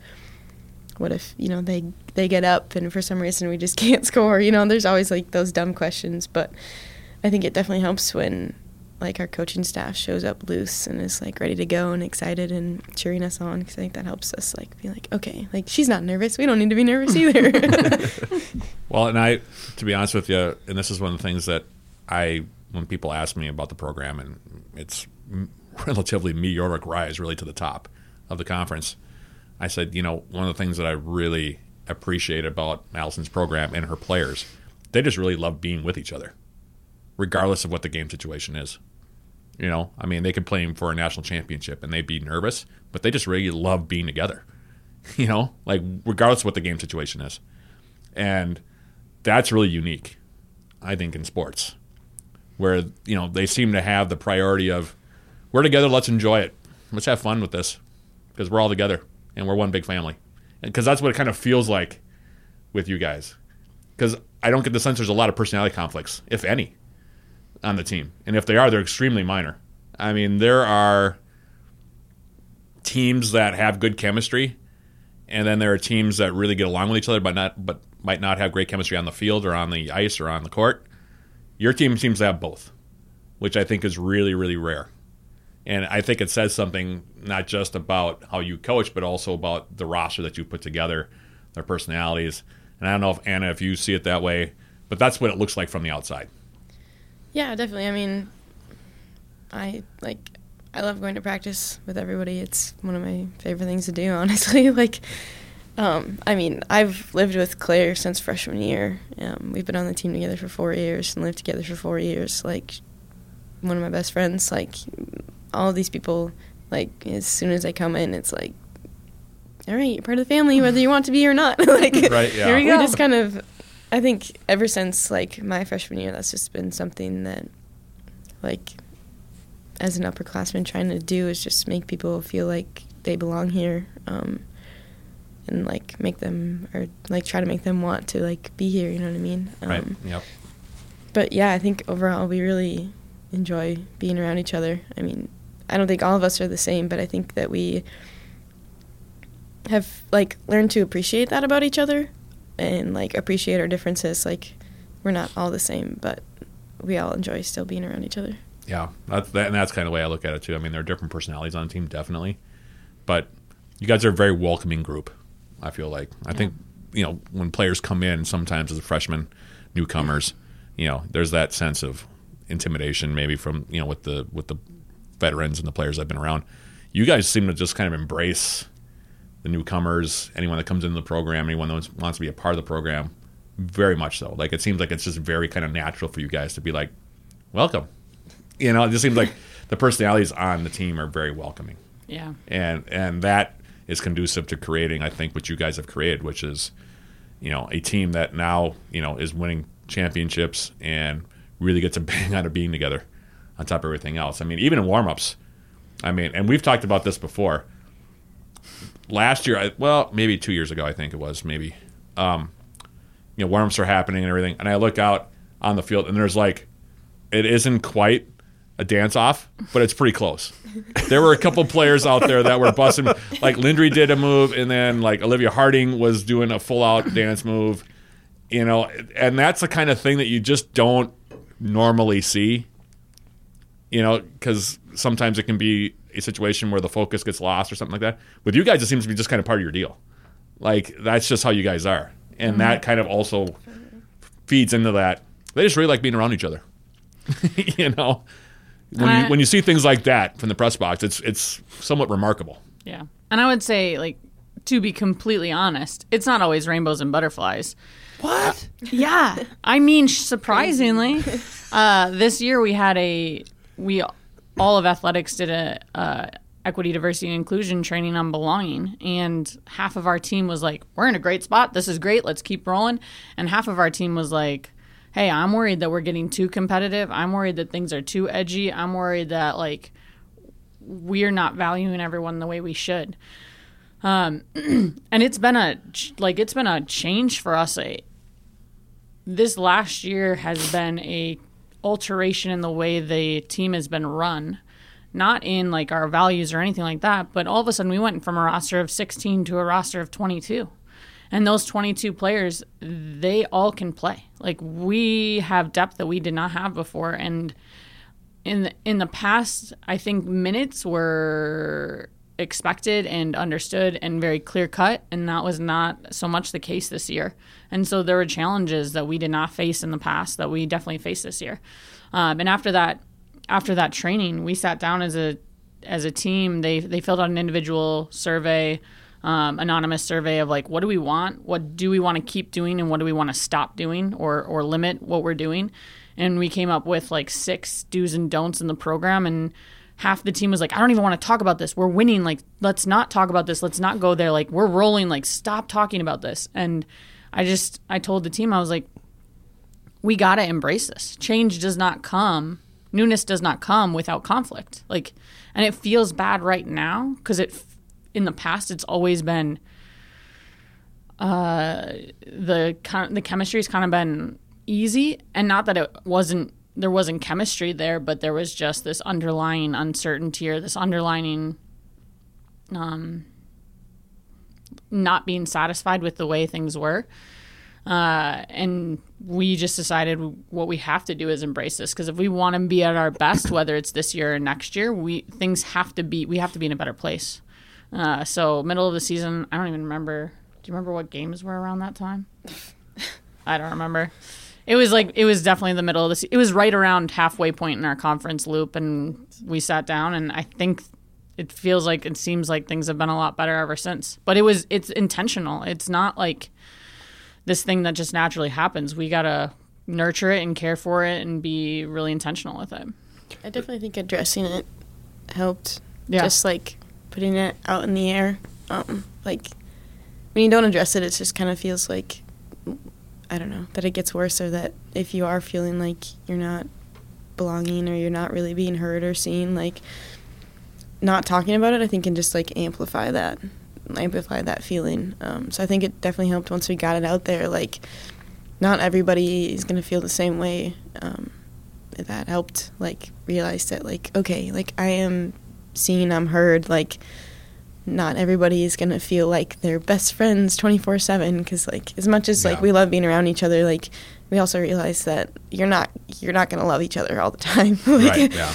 E: what if you know they they get up and for some reason we just can't score. You know there's always like those dumb questions. But I think it definitely helps when like our coaching staff shows up loose and is like ready to go and excited and cheering us on because I think that helps us like be like okay like she's not nervous we don't need to be nervous either.
B: Well, and I, to be honest with you, and this is one of the things that I, when people ask me about the program, and it's relatively meteoric rise really to the top of the conference, I said, you know, one of the things that I really appreciate about Allison's program and her players, they just really love being with each other, regardless of what the game situation is. You know, I mean, they could play him for a national championship and they'd be nervous, but they just really love being together. You know, like regardless of what the game situation is. And that's really unique, I think, in sports, where you know they seem to have the priority of we're together. Let's enjoy it. Let's have fun with this because we're all together and we're one big family. Because that's what it kind of feels like with you guys. Because I don't get the sense there's a lot of personality conflicts, if any, on the team. And if they are, they're extremely minor. I mean, there are teams that have good chemistry, and then there are teams that really get along with each other, but not but might not have great chemistry on the field or on the ice or on the court. Your team seems to have both, which I think is really really rare. And I think it says something not just about how you coach, but also about the roster that you put together, their personalities. And I don't know if Anna, if you see it that way, but that's what it looks like from the outside.
E: Yeah, definitely. I mean, I like I love going to practice with everybody. It's one of my favorite things to do, honestly. like, um, I mean, I've lived with Claire since freshman year. Um, we've been on the team together for four years and lived together for four years. Like, one of my best friends. Like, all of these people. Like, as soon as I come in, it's like, all right, you're part of the family, whether you want to be or not. like,
B: Right, yeah.
D: Here we go.
E: we just kind of i think ever since like my freshman year that's just been something that like as an upperclassman trying to do is just make people feel like they belong here um, and like make them or like try to make them want to like be here you know what i mean um,
B: Right. Yep.
E: but yeah i think overall we really enjoy being around each other i mean i don't think all of us are the same but i think that we have like learned to appreciate that about each other and like appreciate our differences like we're not all the same but we all enjoy still being around each other
B: Yeah, that's that, and that's kind of the way I look at it too. I mean, there are different personalities on the team, definitely, but you guys are a very welcoming group. I feel like I think you know when players come in, sometimes as a freshman, newcomers, you know, there's that sense of intimidation, maybe from you know with the with the veterans and the players I've been around. You guys seem to just kind of embrace the newcomers, anyone that comes into the program, anyone that wants to be a part of the program, very much so. Like it seems like it's just very kind of natural for you guys to be like, welcome. You know, it just seems like the personalities on the team are very welcoming,
D: Yeah.
B: and and that is conducive to creating, I think, what you guys have created, which is, you know, a team that now you know is winning championships and really gets a bang out of being together, on top of everything else. I mean, even in warmups, I mean, and we've talked about this before. Last year, I, well, maybe two years ago, I think it was maybe. Um, you know, warmups are happening and everything, and I look out on the field, and there's like, it isn't quite a dance off, but it's pretty close. There were a couple players out there that were busting. Like Lindry did a move, and then like Olivia Harding was doing a full out dance move. You know, and that's the kind of thing that you just don't normally see. You know, because sometimes it can be a situation where the focus gets lost or something like that. With you guys, it seems to be just kind of part of your deal. Like that's just how you guys are, and that mm-hmm. kind of also feeds into that. They just really like being around each other. you know, when
D: And
B: you
D: I-
B: when you see things like that from the press box, it's it's somewhat remarkable.
D: Yeah. And I would say, like, to be completely honest, it's not always rainbows and butterflies.
A: What?
D: Uh, yeah. I mean, surprisingly, uh, this year we had a, we, all of athletics did a, uh, equity, diversity, and inclusion training on belonging. And half of our team was like, we're in a great spot. This is great. Let's keep rolling. And half of our team was like, hey, I'm worried that we're getting too competitive. I'm worried that things are too edgy. I'm worried that, like, we're not valuing everyone the way we should. Um, and it's been a like it's been a change for us. A, this last year has been a alteration in the way the team has been run, not in like our values or anything like that. But all of a sudden, we went from a roster of 16 to a roster of 22. And those 22 players, they all can play. Like we have depth that we did not have before, and in the, in the past, I think minutes were expected and understood and very clear cut, and that was not so much the case this year. And so there were challenges that we did not face in the past that we definitely face this year. Um, and after that, after that training, we sat down as a as a team. They they filled out an individual survey. Um, anonymous survey of like what do we want? What do we want to keep doing and what do we want to stop doing or or limit what we're doing? And we came up with like six do's and don'ts in the program and half the team was like i don't even want to talk about this. We're winning. Like let's not talk about this. Let's not go there. Like we're rolling. Like stop talking about this. And i just i told the team i was like we got to embrace this change does not come newness does not come without conflict. Like, and it feels bad right now because it, in the past, it's always been, uh, the the chemistry's kind of been easy, and not that it wasn't there wasn't chemistry there, but there was just this underlying uncertainty or this underlining, um, not being satisfied with the way things were. Uh, and we just decided what we have to do is embrace this because if we want to be at our best, whether it's this year or next year, we things have to be we have to be in a better place. Uh, so middle of the season, I don't even remember. Do you remember what games were around that time? I don't remember. It was like it was definitely the middle of the. Se- it was right around halfway point in our conference loop, and we sat down, and I think it feels like it seems like things have been a lot better ever since. But it was it's intentional. It's not like this thing that just naturally happens. We gotta nurture it and care for it and be really intentional with it.
E: I definitely think addressing it helped.
D: Yeah.
E: Just like putting it out in the air. Um, like when you don't address it, it just kind of feels like I don't know that it gets worse, or that if you are feeling like you're not belonging or you're not really being heard or seen, like not talking about it, I think can just like amplify that, amplify that feeling. Um, so I think it definitely helped once we got it out there. Like not everybody is gonna feel the same way. Um, that helped like realize that like okay like i am seen i'm heard like not everybody is gonna feel like they're best friends 24 7 because like as much as like we love being around each other like we also realize that you're not you're not gonna love each other all the time like
B: Right. Yeah.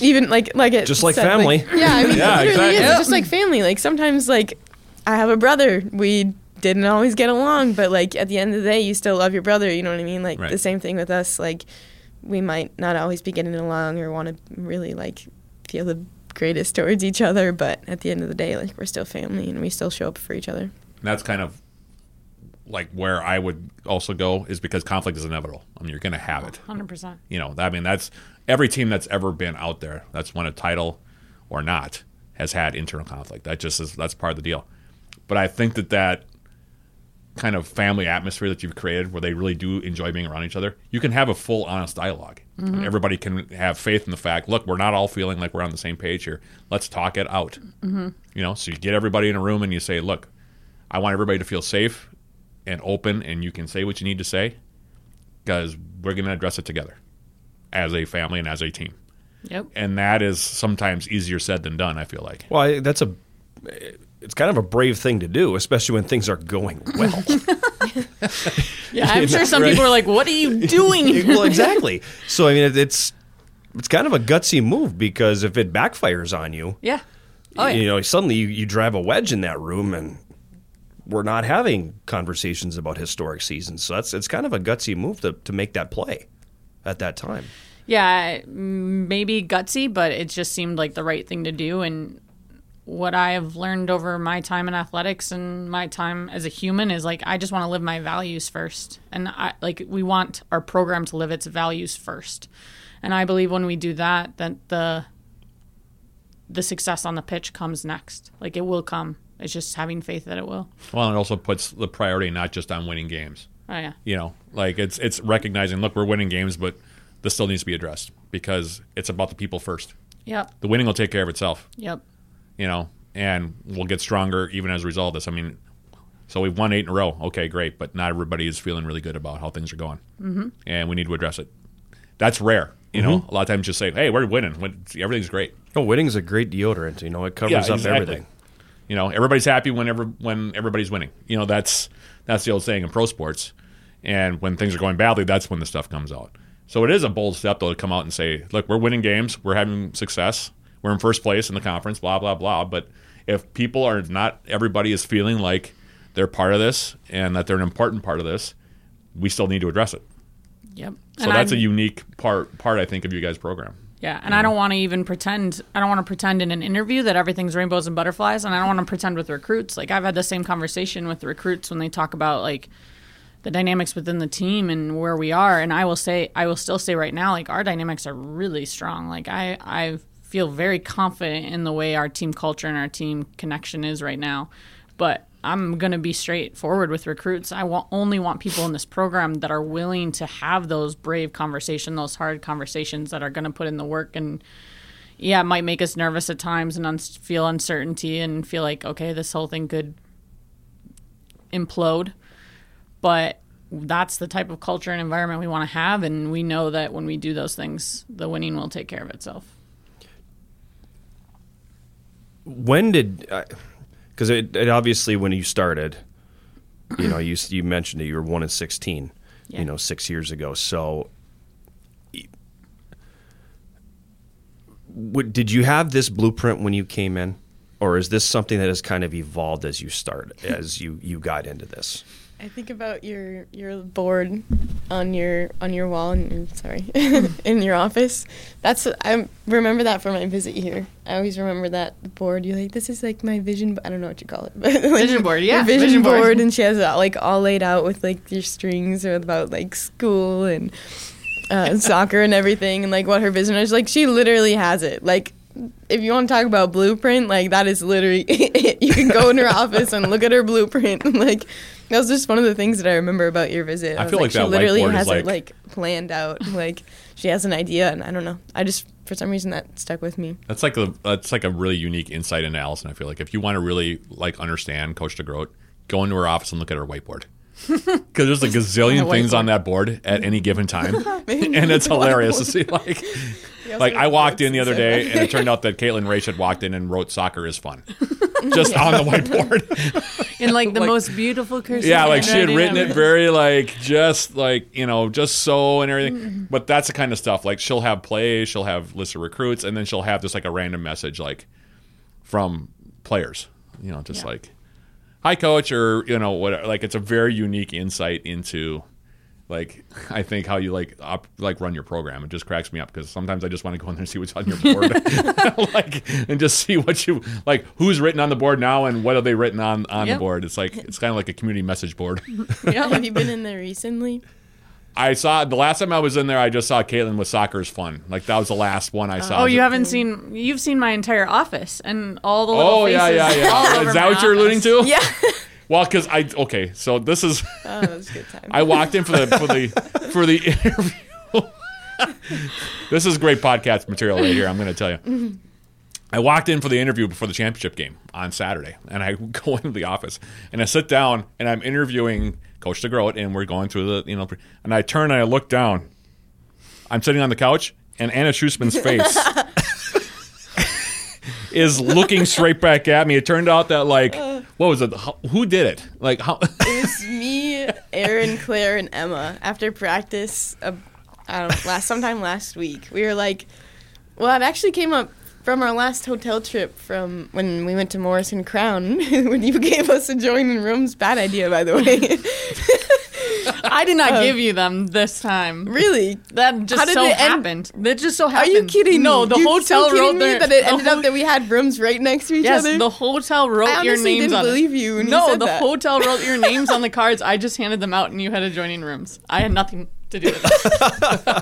E: Even like like it
A: Just like
E: said,
A: family.
E: yeah i mean
B: Yeah,
E: it really
B: exactly.
E: is It's just like family like sometimes like i have a brother we didn't always get along but like at the end of the day you still love your brother you know what i mean like
B: Right.
E: the same thing with us like we might not always be getting along or want to really like feel the greatest towards each other but at the end of the day like we're still family and we still show up for each other
B: that's kind of like where I would also go is because conflict is inevitable. I mean, you're going to have it.
D: Hundred percent.
B: You know, I mean, that's every team that's ever been out there that's won a title or not has had internal conflict. That just is that's part of the deal. But I think that that kind of family atmosphere that you've created, where they really do enjoy being around each other, you can have a full, honest dialogue. And everybody can have faith in the fact. Look, we're not all feeling like we're on the same page here. Let's talk it out. Mm-hmm. You know, so you get everybody in a room and you say, "Look, I want everybody to feel safe and open, and you can say what you need to say because we're going to address it together as a family and as a team."
D: Yep.
B: And that is sometimes easier said than done. I feel like.
A: Well, I- that's a it's kind of a brave thing to do, especially when things are going well.
D: Yeah, I'm sure some
A: Right.
D: people are like, "What are you doing?" here?"
A: well, exactly. So I mean, it, it's it's kind of a gutsy move because if it backfires on you,
D: yeah. Oh yeah.
A: you know, suddenly you, you drive a wedge in that room, and we're not having conversations about historic seasons. So that's it's kind of a gutsy move to to make that play at that time.
D: Yeah, maybe gutsy, but it just seemed like the right thing to do. And what I have learned over my time in athletics and my time as a human is like I just want to live my values first, and I like we want our program to live its values first. And I believe when we do that, that the the success on the pitch comes next. Like it will come. It's just having faith that it will.
B: Well, it also puts the priority not just on winning games.
D: Oh yeah.
B: You know, like it's it's recognizing, look, we're winning games, but this still needs to be addressed because it's about the people first.
D: Yep.
B: The winning will take care of itself.
D: Yep.
B: You know, and we'll get stronger even as a result of this. I mean, so we've won eight in a row. Okay, great, but not everybody is feeling really good about how things are going, mm-hmm. and we need to address it. That's rare. You know, a lot of times just say, "Hey, we're winning. Everything's great."
A: Oh, winnings's a great deodorant. You know, it covers
B: Yeah,
A: up everything.
B: You know, everybody's happy whenever when everybody's winning. You know, that's that's the old saying in pro sports. And when things are going badly, that's when the stuff comes out. So it is a bold step though to come out and say, "Look, we're winning games. We're having success. We're in first place in the conference. Blah blah blah." But if people are not, everybody is feeling like they're part of this and that they're an important part of this, we still need to address it.
D: Yep.
B: So
D: And
B: that's
D: I'm-
B: a unique part part I think of you guys' program.
D: Yeah, and I don't want to even pretend. I don't want to pretend in an interview that everything's rainbows and butterflies, and I don't want to pretend with recruits. Like I've had the same conversation with the recruits when they talk about like the dynamics within the team and where we are. And I will say, I will still say right now, like our dynamics are really strong. Like I, I feel very confident in the way our team culture and our team connection is right now. but I'm going to be straightforward with recruits. I only want people in this program that are willing to have those brave conversations, those hard conversations that are going to put in the work. And yeah, it might make us nervous at times and un- feel uncertainty and feel like, okay, this whole thing could implode. But that's the type of culture and environment we want to have. And we know that when we do those things, the winning will take care of itself.
A: when did because it, it obviously when you started you know you you mentioned that you were 1 in 16
D: Yeah.
A: you know 6 years ago. So what, did you have this blueprint when you came in? Or is this something that has kind of evolved as you started as you you got into this
E: I think about your your board on your on your wall and sorry in your office. That's I remember that from my visit here. I always remember that board. You're like, this is like my vision. I don't know what you call it, but like,
D: Vision board, yeah,
E: vision,
D: vision board.
E: board. And she has it like all laid out with like your strings or about like school and uh, soccer and everything and like what her vision is. Like she literally has it. Like if you want to talk about blueprint, like that is literally you can go in her office and look at her blueprint. and like that was just one of the things that I remember about your visit.
B: I
E: was
B: feel like
E: she
B: that
E: literally has it
B: like-
E: like planned out. Like she has an idea, and I don't know. I just for some reason that stuck with me.
B: That's like a that's like a really unique insight into Allison. I feel like if you want to really like understand Coach DeGroat, go into her office and look at her whiteboard. Because there's a gazillion things on that board at any given time, and it's hilarious to see. Like, like I walked in the other day, and it turned out that Caitlin Raish had walked in and wrote "soccer is fun," just on the whiteboard.
D: In like the
B: Like-
D: most beautiful cursive.
B: yeah, like she had
D: handwriting
B: written it very like just like you know just so and everything. But that's the kind of stuff. Like she'll have plays, she'll have lists of recruits, and then she'll have just like a random message like from players. You know, just
D: Yeah.
B: like hi coach or you know whatever. Like it's a very unique insight into like I think how you like op, like run your program. It just cracks me up because sometimes I just want to go in there and see what's on your board, like and just see what you like who's written on the board now and what are they written on on the board. It's like it's kind of like a community message board.
D: Yeah.
E: Have you been in there recently?
B: I saw the last time I was in there, I just saw Caitlin with soccer is fun. Like that was the last one I oh, saw.
D: Oh, you haven't seen? You've seen my entire office and all the little
B: Oh yeah,
D: faces
B: yeah,
D: all
B: yeah. Is that
D: my
B: what you're alluding to?
E: Yeah.
B: Well, because I okay, so this is
E: oh, that was a good time.
B: I walked in for the for the for the interview. this is great podcast material right here. I'm going to tell you. I walked in for the interview before the championship game on Saturday, and I go into the office and I sit down and I'm interviewing Coach DeGroat, and we're going through the you know, and I turn and I look down. I'm sitting on the couch, and Anna Schusman's face is looking straight back at me. It turned out that like, what was it? Who did it? Like how?
E: It was me, Aaron, Claire, and Emma after practice. Uh, I don't know, last sometime last week. We were like, well, it actually came up from our last hotel trip from when we went to Morrison Crown when you gave us a adjoining rooms. Bad idea, by the way.
D: I did not
E: Um,
D: give you them this time.
E: really?
D: That just so
E: it end?
D: happened. That just so happened.
E: Are you kidding
D: No,
E: me?
D: the
E: You
D: hotel
E: so
D: wrote their.
E: that it
D: the
E: ended
D: whole-
E: up that we had rooms right next to each
D: Yes,
E: other.
D: the hotel wrote
E: I
D: your names
E: didn't
D: on
E: believe
D: it.
E: you when you
D: no, the
E: that.
D: hotel wrote your names on the cards. I just handed them out, and you had adjoining rooms. I had nothing to do with it.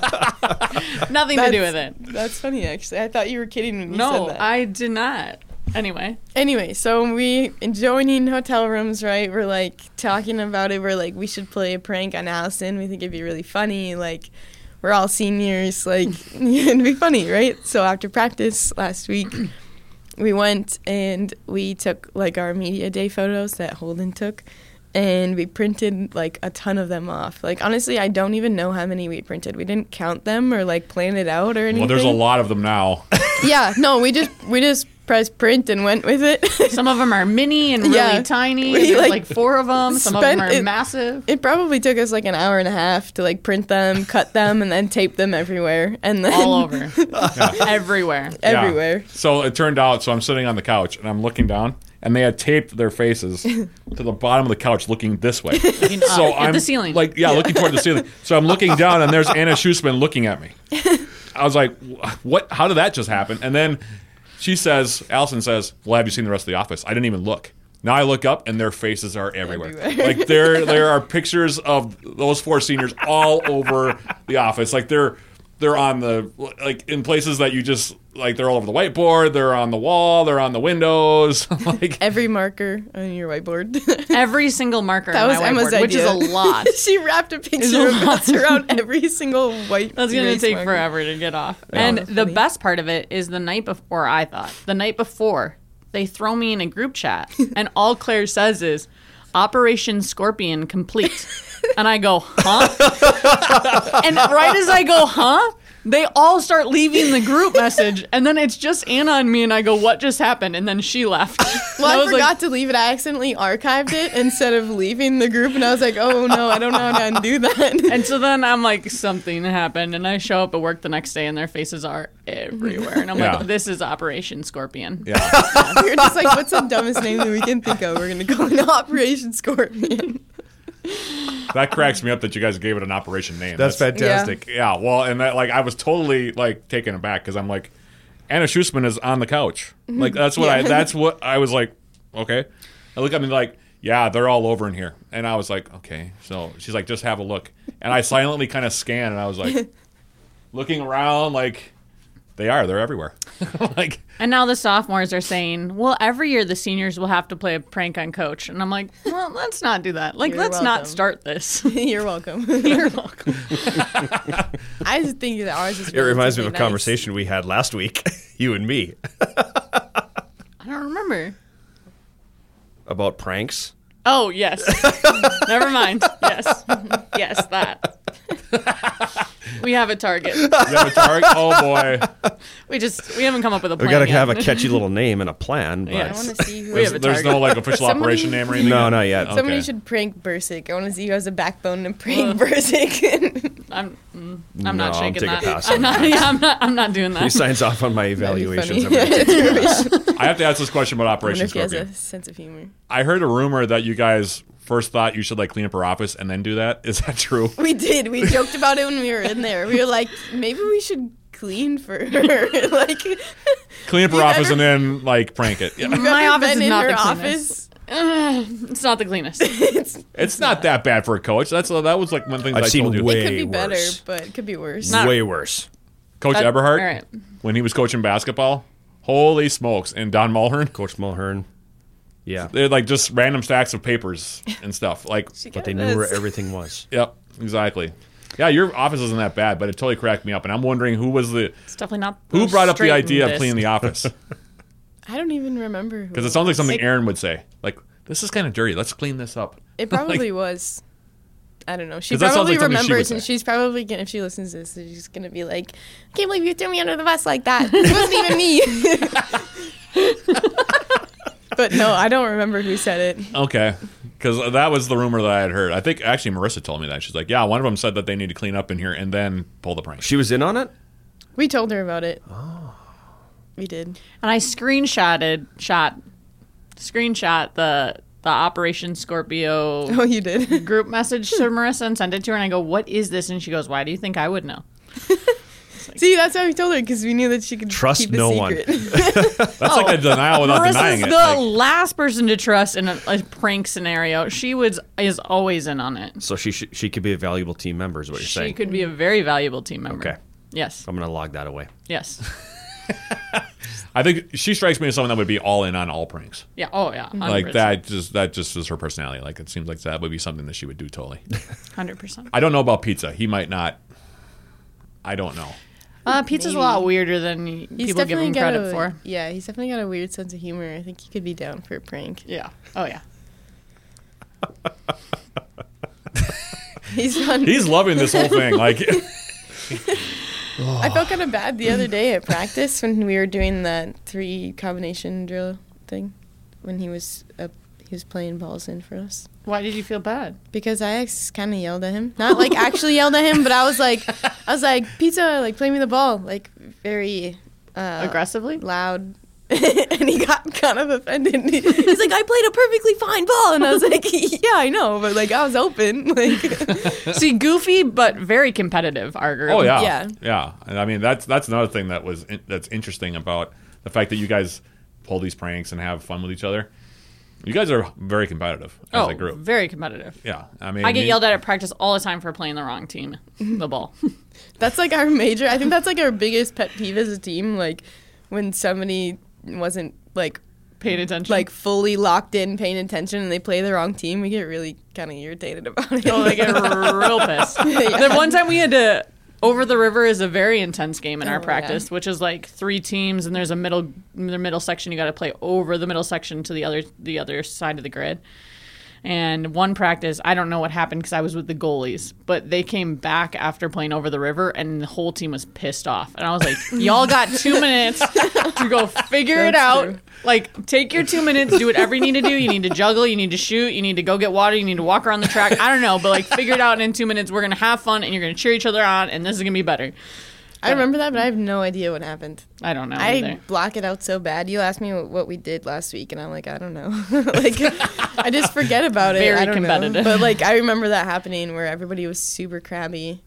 D: nothing to do with it.
E: That's funny, actually. I thought you were kidding when you
D: No,
E: said that.
D: No, I did not. Anyway,
E: Anyway, so we joining hotel rooms, right? We're like talking about it. We're like, we should play a prank on Allison. We think it'd be really funny. Like, we're all seniors. Like, it'd be funny, right? So after practice last week, we went and we took like our media day photos that Holden took. And we printed like a ton of them off. Like honestly, I don't even know how many we printed. We didn't count them or like plan it out or anything.
B: well, there's a lot of them now.
E: Yeah, no, we just we just pressed print and went with it.
D: some of them are mini and really
E: Yeah.
D: tiny.
E: We,
D: There's like,
E: like,
D: four of them. Some of them are
E: it-
D: massive.
E: It probably took us like an hour and a half to like print them, cut them, and then tape them everywhere, and then
D: all over, everywhere.
B: Yeah.
E: everywhere.
B: So it turned out. So I'm sitting on the couch and I'm looking down, and they had taped their faces to the bottom of the couch, looking this way.
D: Looking
B: so
D: at
B: I'm
D: the ceiling.
B: like, yeah, looking toward the ceiling. So I'm looking down, and there's Anna Schusman looking at me. I was like, what? How did that just happen? And then she says, Allison says, "Well, have you seen the rest of the office?" I didn't even look. Now I look up, and their faces are everywhere.
E: Everywhere.
B: like there, there are pictures of those four seniors all over the office. Like they're they're on the like in places that you just like they're all over the whiteboard. They're on the wall. They're on the windows. like
E: Every marker on your whiteboard.
D: Every single marker
E: that
D: on
E: was
D: my
E: Emma's
D: whiteboard, which is a lot.
E: she wrapped a picture
D: a
E: of us around every single white.
D: That's gonna take
E: marker.
D: forever to get off. and the best part of it is the night before. I thought the night before they throw me in a group chat, and all Claire says is Operation Scorpion complete, and I go, huh? and right as I go, huh? They all start leaving the group message, and then it's just Anna and me, and I go, "What just happened?" And then she left.
E: Well,
D: And
E: I,
D: was like,
E: forgot to leave it. I accidentally archived it instead of leaving the group, and I was like, "Oh no, I don't know how to undo that."
D: And so then I'm like, something happened, and I show up at work the next day, and their faces are everywhere, and I'm
B: Yeah.
D: like, this is Operation Scorpion.
B: yeah,
E: We're just like, "What's the dumbest name that we can think of? We're gonna go into Operation Scorpion."
B: That cracks me up that you guys gave it an operation name.
A: That's fantastic.
B: Yeah, well, and that, like I was totally like taken aback because I'm like, Anna Schussman is on the couch. Mm-hmm. Like that's what I that's what I was like. Okay, I look at me like, yeah, they're all over in here, and I was like, okay. So she's like, just have a look, and I silently kind of scan, and I was like, looking around, like they are, they're everywhere. like
D: And now the sophomores are saying, well, every year the seniors will have to play a prank on coach. And I'm like, well, let's not do that. Like,
E: You're
D: let's not start this.
E: You're welcome.
D: You're welcome.
E: I just think that ours is.
A: It reminds me of a
E: nice.
A: conversation we had last week, you and me,
D: I don't remember.
A: about pranks.
D: Oh, yes. Never mind. Yes. Yes, that. We have a target.
B: you have a target. oh boy,
D: We just, we haven't come up with a
A: We
D: plan.
A: got to
D: yet.
A: have a catchy little name and a plan. But
D: Yeah.
E: I want to see who.
D: We have a
B: there's no like official
E: Somebody-
B: operation name or anything.
A: no,
B: yet?
A: not yet.
B: Okay.
E: Somebody should prank Bursic. I want to see who has a backbone to prank Bursic.
D: I'm, mm, I'm
A: No,
D: not
A: I'll
D: shaking
A: take a
D: that.
A: pass
D: I'm
A: on
D: not, yeah, I'm not. I'm not doing that.
A: He signs off on my
E: That'd
A: evaluations.
E: funny.
A: every day.
B: I have to ask this question about
E: I
B: Operation
E: wonder if he has a sense of humor.
B: I heard a rumor that you guys first thought you should like clean up her office and then do that. Is that true?
E: We did. We joked about it when we were in there. We were like, maybe we should clean for her. like,
B: Clean up her office
E: ever-
B: and then like prank it. Yeah.
D: My office is not the
E: office.
D: Ugh, it's not the cleanest.
E: it's,
B: It's not that bad for a coach. That's uh, that was like one thing
A: I've
B: I
A: seen
B: told you.
A: way-
E: it could be better,
A: worse.
E: but it could be worse.
D: Not-
A: Way worse.
B: Coach
D: That-
B: Eberhardt,
D: all right.
B: when he was coaching basketball, holy smokes! And Don Mulhern,
A: Coach Mulhern. Yeah.
B: they're like just random stacks of papers and stuff. Like,
A: But they knew where everything was.
B: yep, exactly. Yeah, your office isn't that bad, but it totally cracked me up. And I'm wondering who was the
D: It's definitely not.
B: who brought up the
D: straight
B: idea of cleaning the office
E: I don't even remember.
B: because it sounds like something Aaron would say. Like, this is kind of dirty. Let's clean this up.
E: It probably was. I don't know. She probably
B: like something she
E: remembers, and she's probably gonna, if she listens to this, she's gonna be like, "I can't believe you threw me under the bus like that. It wasn't even me." But no, I don't remember who said it.
B: Okay, because that was the rumor that I had heard. I think actually Marissa told me that. She's like, yeah, one of them said that they need to clean up in here and then pull the prank.
A: She was in on it?
E: We told her about it. Oh, we did.
D: And I screenshotted, shot, screenshot the the Operation Scorpio
E: Oh, you did.
D: group message to Marissa and sent it to her. And I go, "What is this?" And she goes, "Why do you think I would know?"
E: See, that's how we told her because we knew that she could
A: Trust
E: keep a
A: no one.
E: secret.
B: That's like oh, a denial without denying
D: Marissa's
B: it.
D: the
B: Like,
D: last person to trust in a, a prank scenario. She was is always in on it.
A: So she sh- she could be a valuable team member, is what you're
D: She
A: saying.
D: She could be a very valuable team member.
A: Okay.
D: Yes.
A: I'm going to log that away.
D: Yes.
B: I think she strikes me as someone that would be all in on all pranks.
D: Yeah. Oh yeah. 100%.
B: Like that just that just is her personality. Like it seems like that would be something that she would do totally.
D: Hundred percent.
B: I don't know about pizza. He might not. I don't know.
D: Uh, pizza's a lot weirder than
E: He's
D: people give
E: definitely
D: him
E: got
D: credit
E: a,
D: for.
E: Yeah, he's definitely got a weird sense of humor. I think he could be down for a prank.
D: Yeah. Oh yeah.
E: He's fun.
B: He's loving this whole thing. Like
E: I felt kind of bad the other day at practice when we were doing that three combination drill thing when he was up, he was playing balls in for us
D: Why did you feel bad?
E: because I kind of yelled at him, not like actually yelled at him, but I was like, I was like, pizza, like play me the ball, like very uh,
D: Aggressively?
E: loud. and he got kind of offended. He's like, I played a perfectly fine ball, and I was like, Yeah, I know, but like I was open. Like,
D: See, goofy but very competitive. Our group.
B: Oh yeah,
E: Yeah.
B: yeah. And I mean that's that's another thing that was in, that's interesting about the fact that you guys pull these pranks and have fun with each other. You guys are very competitive as
D: Oh,
B: a group.
D: very competitive.
B: Yeah, I mean,
D: I get
B: you-
D: yelled at at practice all the time for playing the wrong team, the ball.
E: That's like our major. I think that's like our biggest pet peeve as a team. Like when somebody wasn't like
D: paying attention.
E: like fully locked in, paying attention, and they play the wrong team. We get really kind of irritated about it.
D: oh, they get real pissed. The one time we had to over the river is a very intense game in
E: Oh,
D: our
E: yeah.
D: practice, which is like three teams and there's a middle the middle section you got to play over the middle section to the other the other side of the grid. And one practice, I don't know what happened because I was with the goalies, but they came back after playing over the river, and the whole team was pissed off. And I was like, "Y'all got two minutes to go figure it out.
E: true.
D: Like, take your two minutes, do whatever you need to do. You need to juggle, you need to shoot, you need to go get water, you need to walk around the track. I don't know, but like, figure it out. And in two minutes, we're gonna have fun, and you're gonna cheer each other on, and this is gonna be better.
E: I remember that, but I have no idea what happened.
D: I don't know.
E: I
D: either.
E: block it out so bad. You asked me what, what we did last week, and I'm like, I don't know. like, I just forget about it.
D: Very
E: I don't
D: competitive.
E: Know. But like, I remember that happening where everybody was super crabby,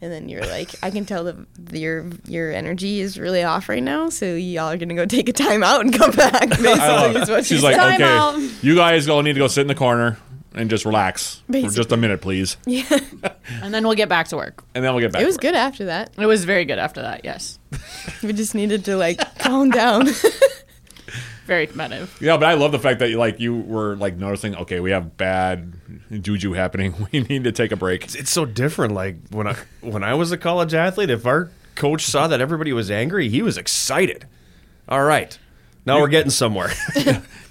E: and then you're like, I can tell that your your energy is really off right now. So y'all are gonna go take a time out and come back. Basically, is what
B: it. She's like, okay,
D: out.
B: you guys all need to go sit in the corner and just relax for just a minute, please, Yeah.
D: and then we'll get back to work.
B: and then we'll get back.
E: it was
B: to it.
E: good after that.
D: It was very good after that. Yes,
E: We just needed to like calm down.
D: very competitive.
B: Yeah, but I love the fact that you like you were like noticing. Okay, we have bad juju happening. We need to take a break.
A: It's so different. Like when I when I was a college athlete, if our coach saw that everybody was angry, he was excited. All right, now we're getting somewhere.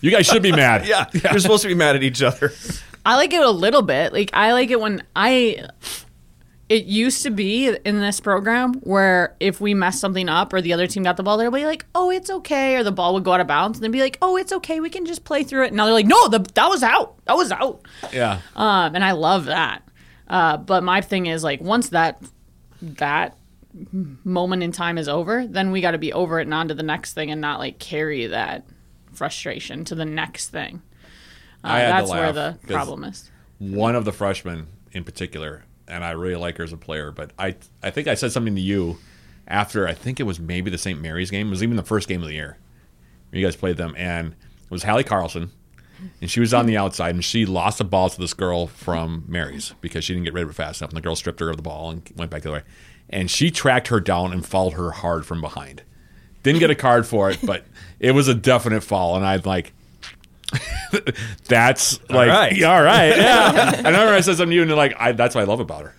B: You guys should be mad.
A: yeah, you're supposed to be mad at each other.
D: I like it a little bit. Like I like it when I. It used to be in this program where if we messed something up or the other team got the ball, they'd be like, "Oh, it's okay," or the ball would go out of bounds, and they'd be like, "Oh, it's okay, we can just play through it." And now they're like, "No, the, that was out. That was out."
B: yeah.
D: Um, and I love that. Uh, but my thing is like once that that moment in time is over, then we got to be over it and on to the next thing, and not like carry that frustration to the next thing.
B: I had to
D: that's where the problem is.
B: one of the freshmen in particular, and I really like her as a player. But I, I think I said something to you after I think it was maybe the St. Mary's game. It was even the first game of the year. You guys played them, and it was Hallie Carlson, and she was on the outside, and she lost the ball to this girl from Mary's because she didn't get rid of it fast enough, and the girl stripped her of the ball and went back the other way, and she tracked her down and fouled her hard from behind. Didn't get a card for it, but it was a definite foul, and I'd like. that's like
A: right.
B: yeah, all right yeah i remember i said something to you and you're like I, that's what i love about her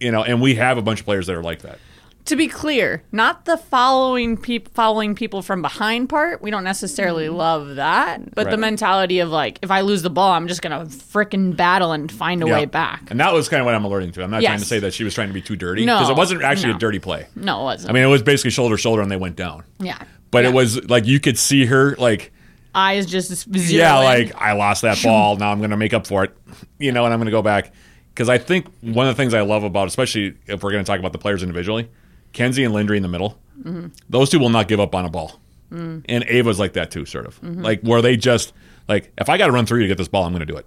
B: you know and we have a bunch of players that are like that
D: To be clear, not the following peop following people from behind part. We don't necessarily mm-hmm. love that, but the mentality of like, if I lose the ball, I'm just gonna frickin' battle and find a
B: Yeah.
D: way back.
B: and that was kind of what i'm alerting to i'm not trying to say that she was trying to be too dirty
D: No,
B: because it wasn't actually
D: no.
B: a dirty play
D: No, it wasn't.
B: i mean it was basically shoulder to shoulder and they went down
D: yeah,
B: but
D: Yeah.
B: it was like you could see her like
D: eyes just zero.
B: yeah
D: in.
B: like i lost that ball now i'm gonna make up for it you know and i'm gonna go back because i think one of the things i love about especially if we're gonna talk about the players individually kenzie and lindry in the middle
D: Mm-hmm.
B: those two will not give up on a ball
D: Mm.
B: and ava's like that too sort of
D: Mm-hmm.
B: like where they just like if i gotta run through you to get this ball i'm gonna do it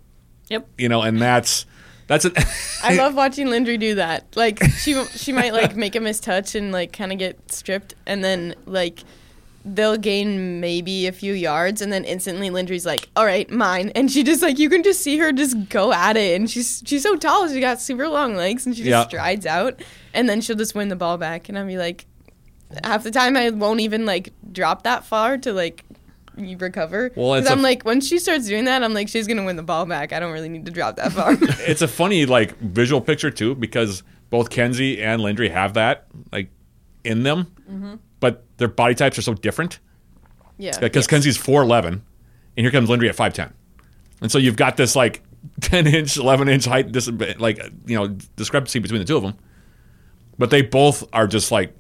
D: Yep.
B: you know and that's that's it
E: I love watching Lindry do that. Like she she might like make a mistouch and like kind of get stripped, and then like they'll gain maybe a few yards, and then instantly Lindry's like, "All right, mine," and she just like you can just see her just go at it, and she's she's so tall, she got super long legs, and she just
B: Yeah.
E: strides out, and then she'll just win the ball back, and I'll be like, half the time I won't even like drop that far to like. You recover.
B: Well, it's
E: 'Cause I'm like, when she starts doing that, I'm like, she's gonna win the ball back. I don't really need to drop that far.
B: it's a funny like visual picture too because both Kenzie and Lindry have that like in them,
D: Mm-hmm.
B: But their body types are so different.
E: yeah.
B: Because
E: Yes.
B: Kenzie's four eleven, and here comes Lindry at five ten, and so you've got this like ten inch, eleven inch height dis- like you know discrepancy between the two of them, but they both are just like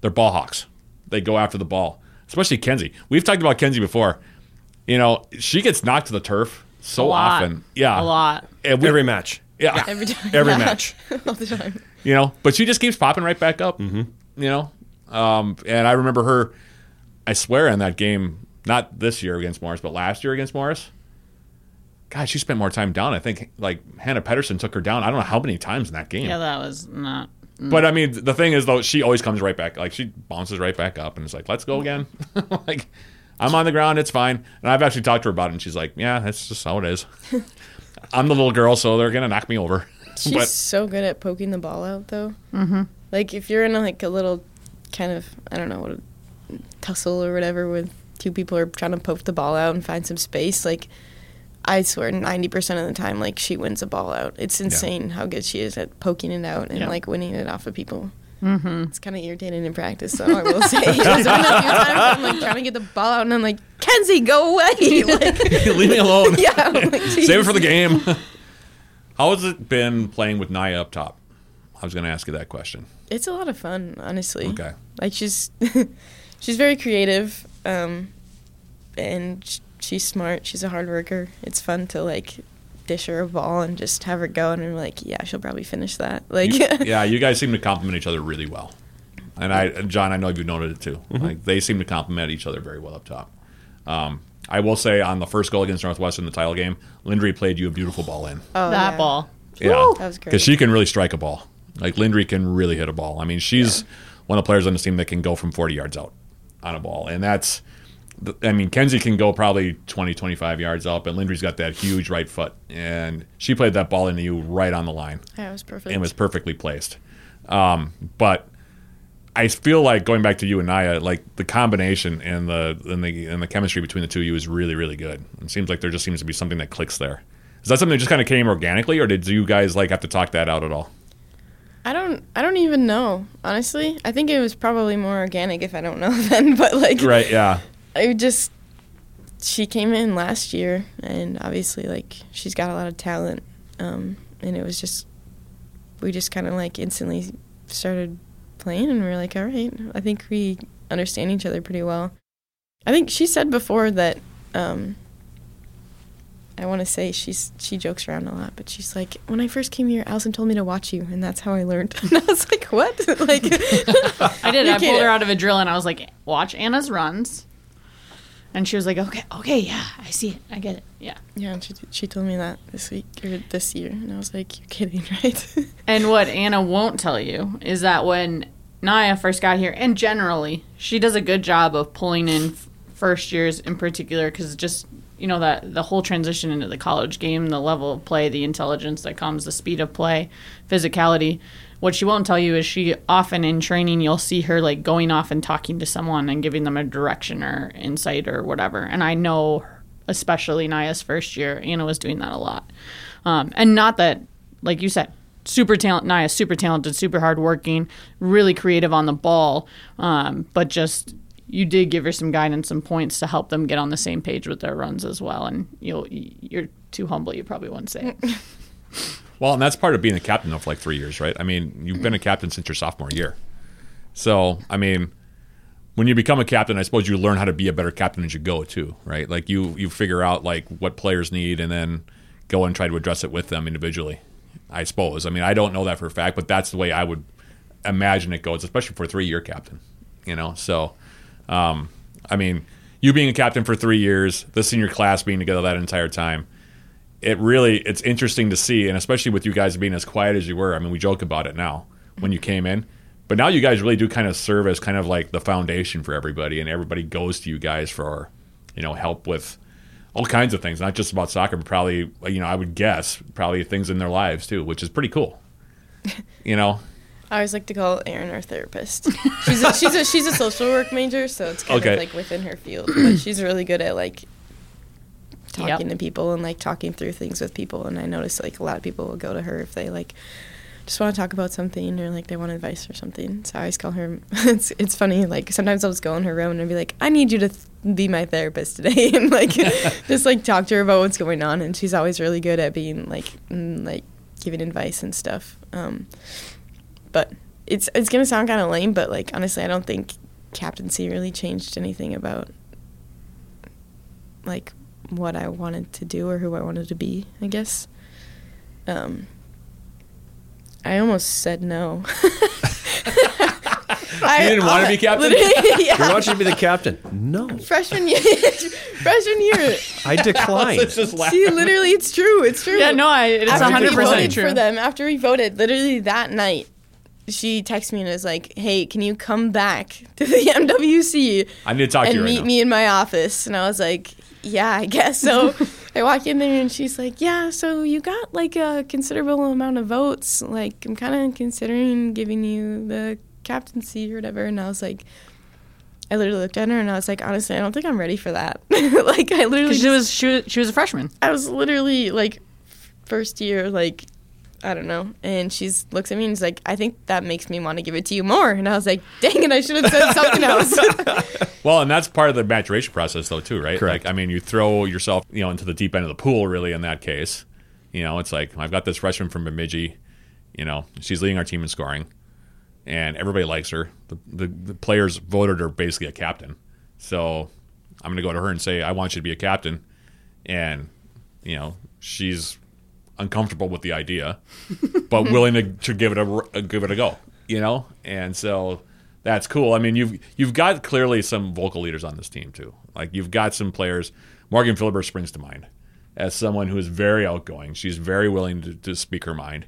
B: they're ball hawks. They go after the ball, especially Kenzie. We've talked about Kenzie before. You know, she gets knocked to the turf so
D: A lot.
B: often. Yeah,
D: A lot.
B: And we-
A: Every match.
B: yeah,
E: Every time.
A: Every match.
E: All the time.
B: you know but she just keeps popping right back up mm-hmm. you know um, and i remember her i swear in that game not this year against morris but last year against morris god she spent more time down i think like hannah pedersen took her down i don't know how many times in that game
D: Yeah, that was not.
B: but i mean the thing is though she always comes right back like she bounces right back up and it's like let's go again like i'm on the ground it's fine and i've actually talked to her about it and she's like yeah that's just how it is i'm the little girl so they're gonna knock me over
E: She's
B: but
E: so good at poking the ball out, though. Mm-hmm. Like if you're in a, like a little kind of I don't know what tussle or whatever with two people are trying to poke the ball out and find some space, like I swear ninety percent of the time like she wins a ball out. It's insane how good she is at poking it out and
D: Yeah.
E: like winning it off of people. Mm-hmm. It's kind of irritating in practice, though. I will say. There's been a few times I'm like trying to get the ball out, and I'm like, Kenzie, go away! Like,
B: Leave me alone.
E: yeah, I'm like,
B: Save it for the game. How has it been playing with Naya up top? I was going to ask you that question.
E: It's a lot of fun, honestly.
B: Okay.
E: Like she's she's very creative, um, and she's smart. She's a hard worker. It's fun to like dish her a ball and just have her go, and I'm like, yeah, she'll probably finish that. Like,
B: yeah, you guys seem to complement each other really well. And I, John, I know you've noted it too. Like they seem to complement each other very well up top. Um, I will say on the first goal against Northwestern, the title game, Lindry played you a beautiful ball in.
E: oh,
D: that
E: yeah.
D: ball.
B: Yeah,
E: That was great.
B: Because she can really strike a ball. Like Lindry can really hit a ball. I mean, she's one of the players on the team that can go from 40 yards out on a ball, and that's. I mean, Kenzie can go probably 20, 25 yards out, but Lindry's got that huge right foot, and she played that ball into you right on the line
E: Yeah, it was perfect.
B: and was perfectly placed. Um, but I feel like going back to you and Naya, like the combination and the and the and the chemistry between the two of you is really really good. It seems like there just seems to be something that clicks there. Is that something that just kind of came organically, or did you guys like have to talk that out at all?
E: I don't. I don't even know. Honestly, I think it was probably more organic if I don't know then. But like,
B: Right? Yeah.
E: I just she came in last year, and obviously, like, she's got a lot of talent. Um, and it was just we just kind of like instantly started playing, and we were like, all right, I think we understand each other pretty well. I think she said before that. Um, I want to say she's she jokes around a lot, but she's like, when I first came here, Allison told me to watch you, and that's how I learned. And I was like, what? like,
D: I did. I pulled her out of a drill and I was like, watch Anna's runs. And she was like, okay, okay, yeah, I see it. I get it. Yeah.
E: Yeah, and she she told me that this week or this year, and I was like, "You're kidding, right?"
D: And what Anna won't tell you is that when Naya first got here, and generally, she does a good job of pulling in f- first years in particular because just, you know, that the whole transition into the college game, the level of play, the intelligence that comes, the speed of play, physicality. What she won't tell you is she often in training, you'll see her like going off and talking to someone and giving them a direction or insight or whatever. And I know, especially Naya's first year, Anna was doing that a lot. Um, and not that, like you said, super talent. Naya, super talented, super hardworking, really creative on the ball. Um, but just you did give her some guidance, some points to help them get on the same page with their runs as well. And you'll you're too humble. You probably wouldn't say it.
B: Well, and that's part of being a captain though for like three years, right? I mean, you've been a captain since your sophomore year. So, I mean, when you become a captain, I suppose you learn how to be a better captain as you go too, right? Like you you figure out like what players need and then go and try to address it with them individually. I suppose. I mean, I don't know that for a fact, but that's the way I would imagine it goes, especially for a three year captain. You know, so um, I mean, you being a captain for three years, the senior class being together that entire time, it really it's interesting to see, and especially with you guys being as quiet as you were. I mean, we joke about it now when you came in, but now you guys really do kind of serve as kind of like the foundation for everybody, and everybody goes to you guys for you know help with all kinds of things, not just about soccer, but probably you know I would guess probably things in their lives too, which is pretty cool. You know,
E: I always like to call Erin our therapist. She's a, she's a she's a social work major, so it's kind
B: Okay.
E: of like within her field. But she's really good at like talking
D: Yep.
E: to people and like talking through things with people. And I notice like a lot of people will go to her if they like just want to talk about something or like they want advice or something. So I always call her. It's it's funny. Like sometimes I'll just go in her room and be like, I need you to th- be my therapist today, and like just like talk to her about what's going on. And she's always really good at being like mm, like giving advice and stuff. Um, but it's it's gonna sound kind of lame, but like honestly, I don't think captaincy really changed anything about like what I wanted to do or who I wanted to be. I guess. Um, I almost said no. I
B: You didn't wanna be captain?
E: literally, yeah.
A: We want you to be the captain. No,
E: Freshman year, freshman year.
A: I declined.
B: Let's just laugh.
E: See, literally, it's true. It's true.
D: yeah, no, I, it's
E: After we
D: hundred percent true.
E: for them, after we voted, literally that night, she texts me and was like, "Hey, can you come back to the MWC
B: I need to talk to
E: and
B: you right
E: meet
B: now.
E: me in my office?" And I was like, yeah, I guess so. I walk in there and she's like, yeah, so you got like a considerable amount of votes. Like, I'm kind of considering giving you the captaincy or whatever. And I was like, I literally looked at her and I was like, honestly, I don't think I'm ready for that. like, I literally,
D: Because she was she was she was a freshman.
E: I was literally like first year, like I don't know. And she's looks at me and is like, I think that makes me want to give it to you more. And I was like, dang it, I should have said something else.
B: Well, and that's part of the maturation process, though, too, right?
A: Correct.
B: Like, I mean, you throw yourself, you know, into the deep end of the pool, really. In that case, you know, it's like I've got this freshman from Bemidji. You know, she's leading our team in scoring, and everybody likes her. The, the, the players voted her basically a captain. So I'm going to go to her and say, I want you to be a captain. And, you know, she's uncomfortable with the idea, but willing to, to give it a, a give it a go. You know, and so that's cool. I mean, you've you've got clearly some vocal leaders on this team too. Like you've got some players. Morgan Philibert springs to mind as someone who is very outgoing. She's very willing to, to speak her mind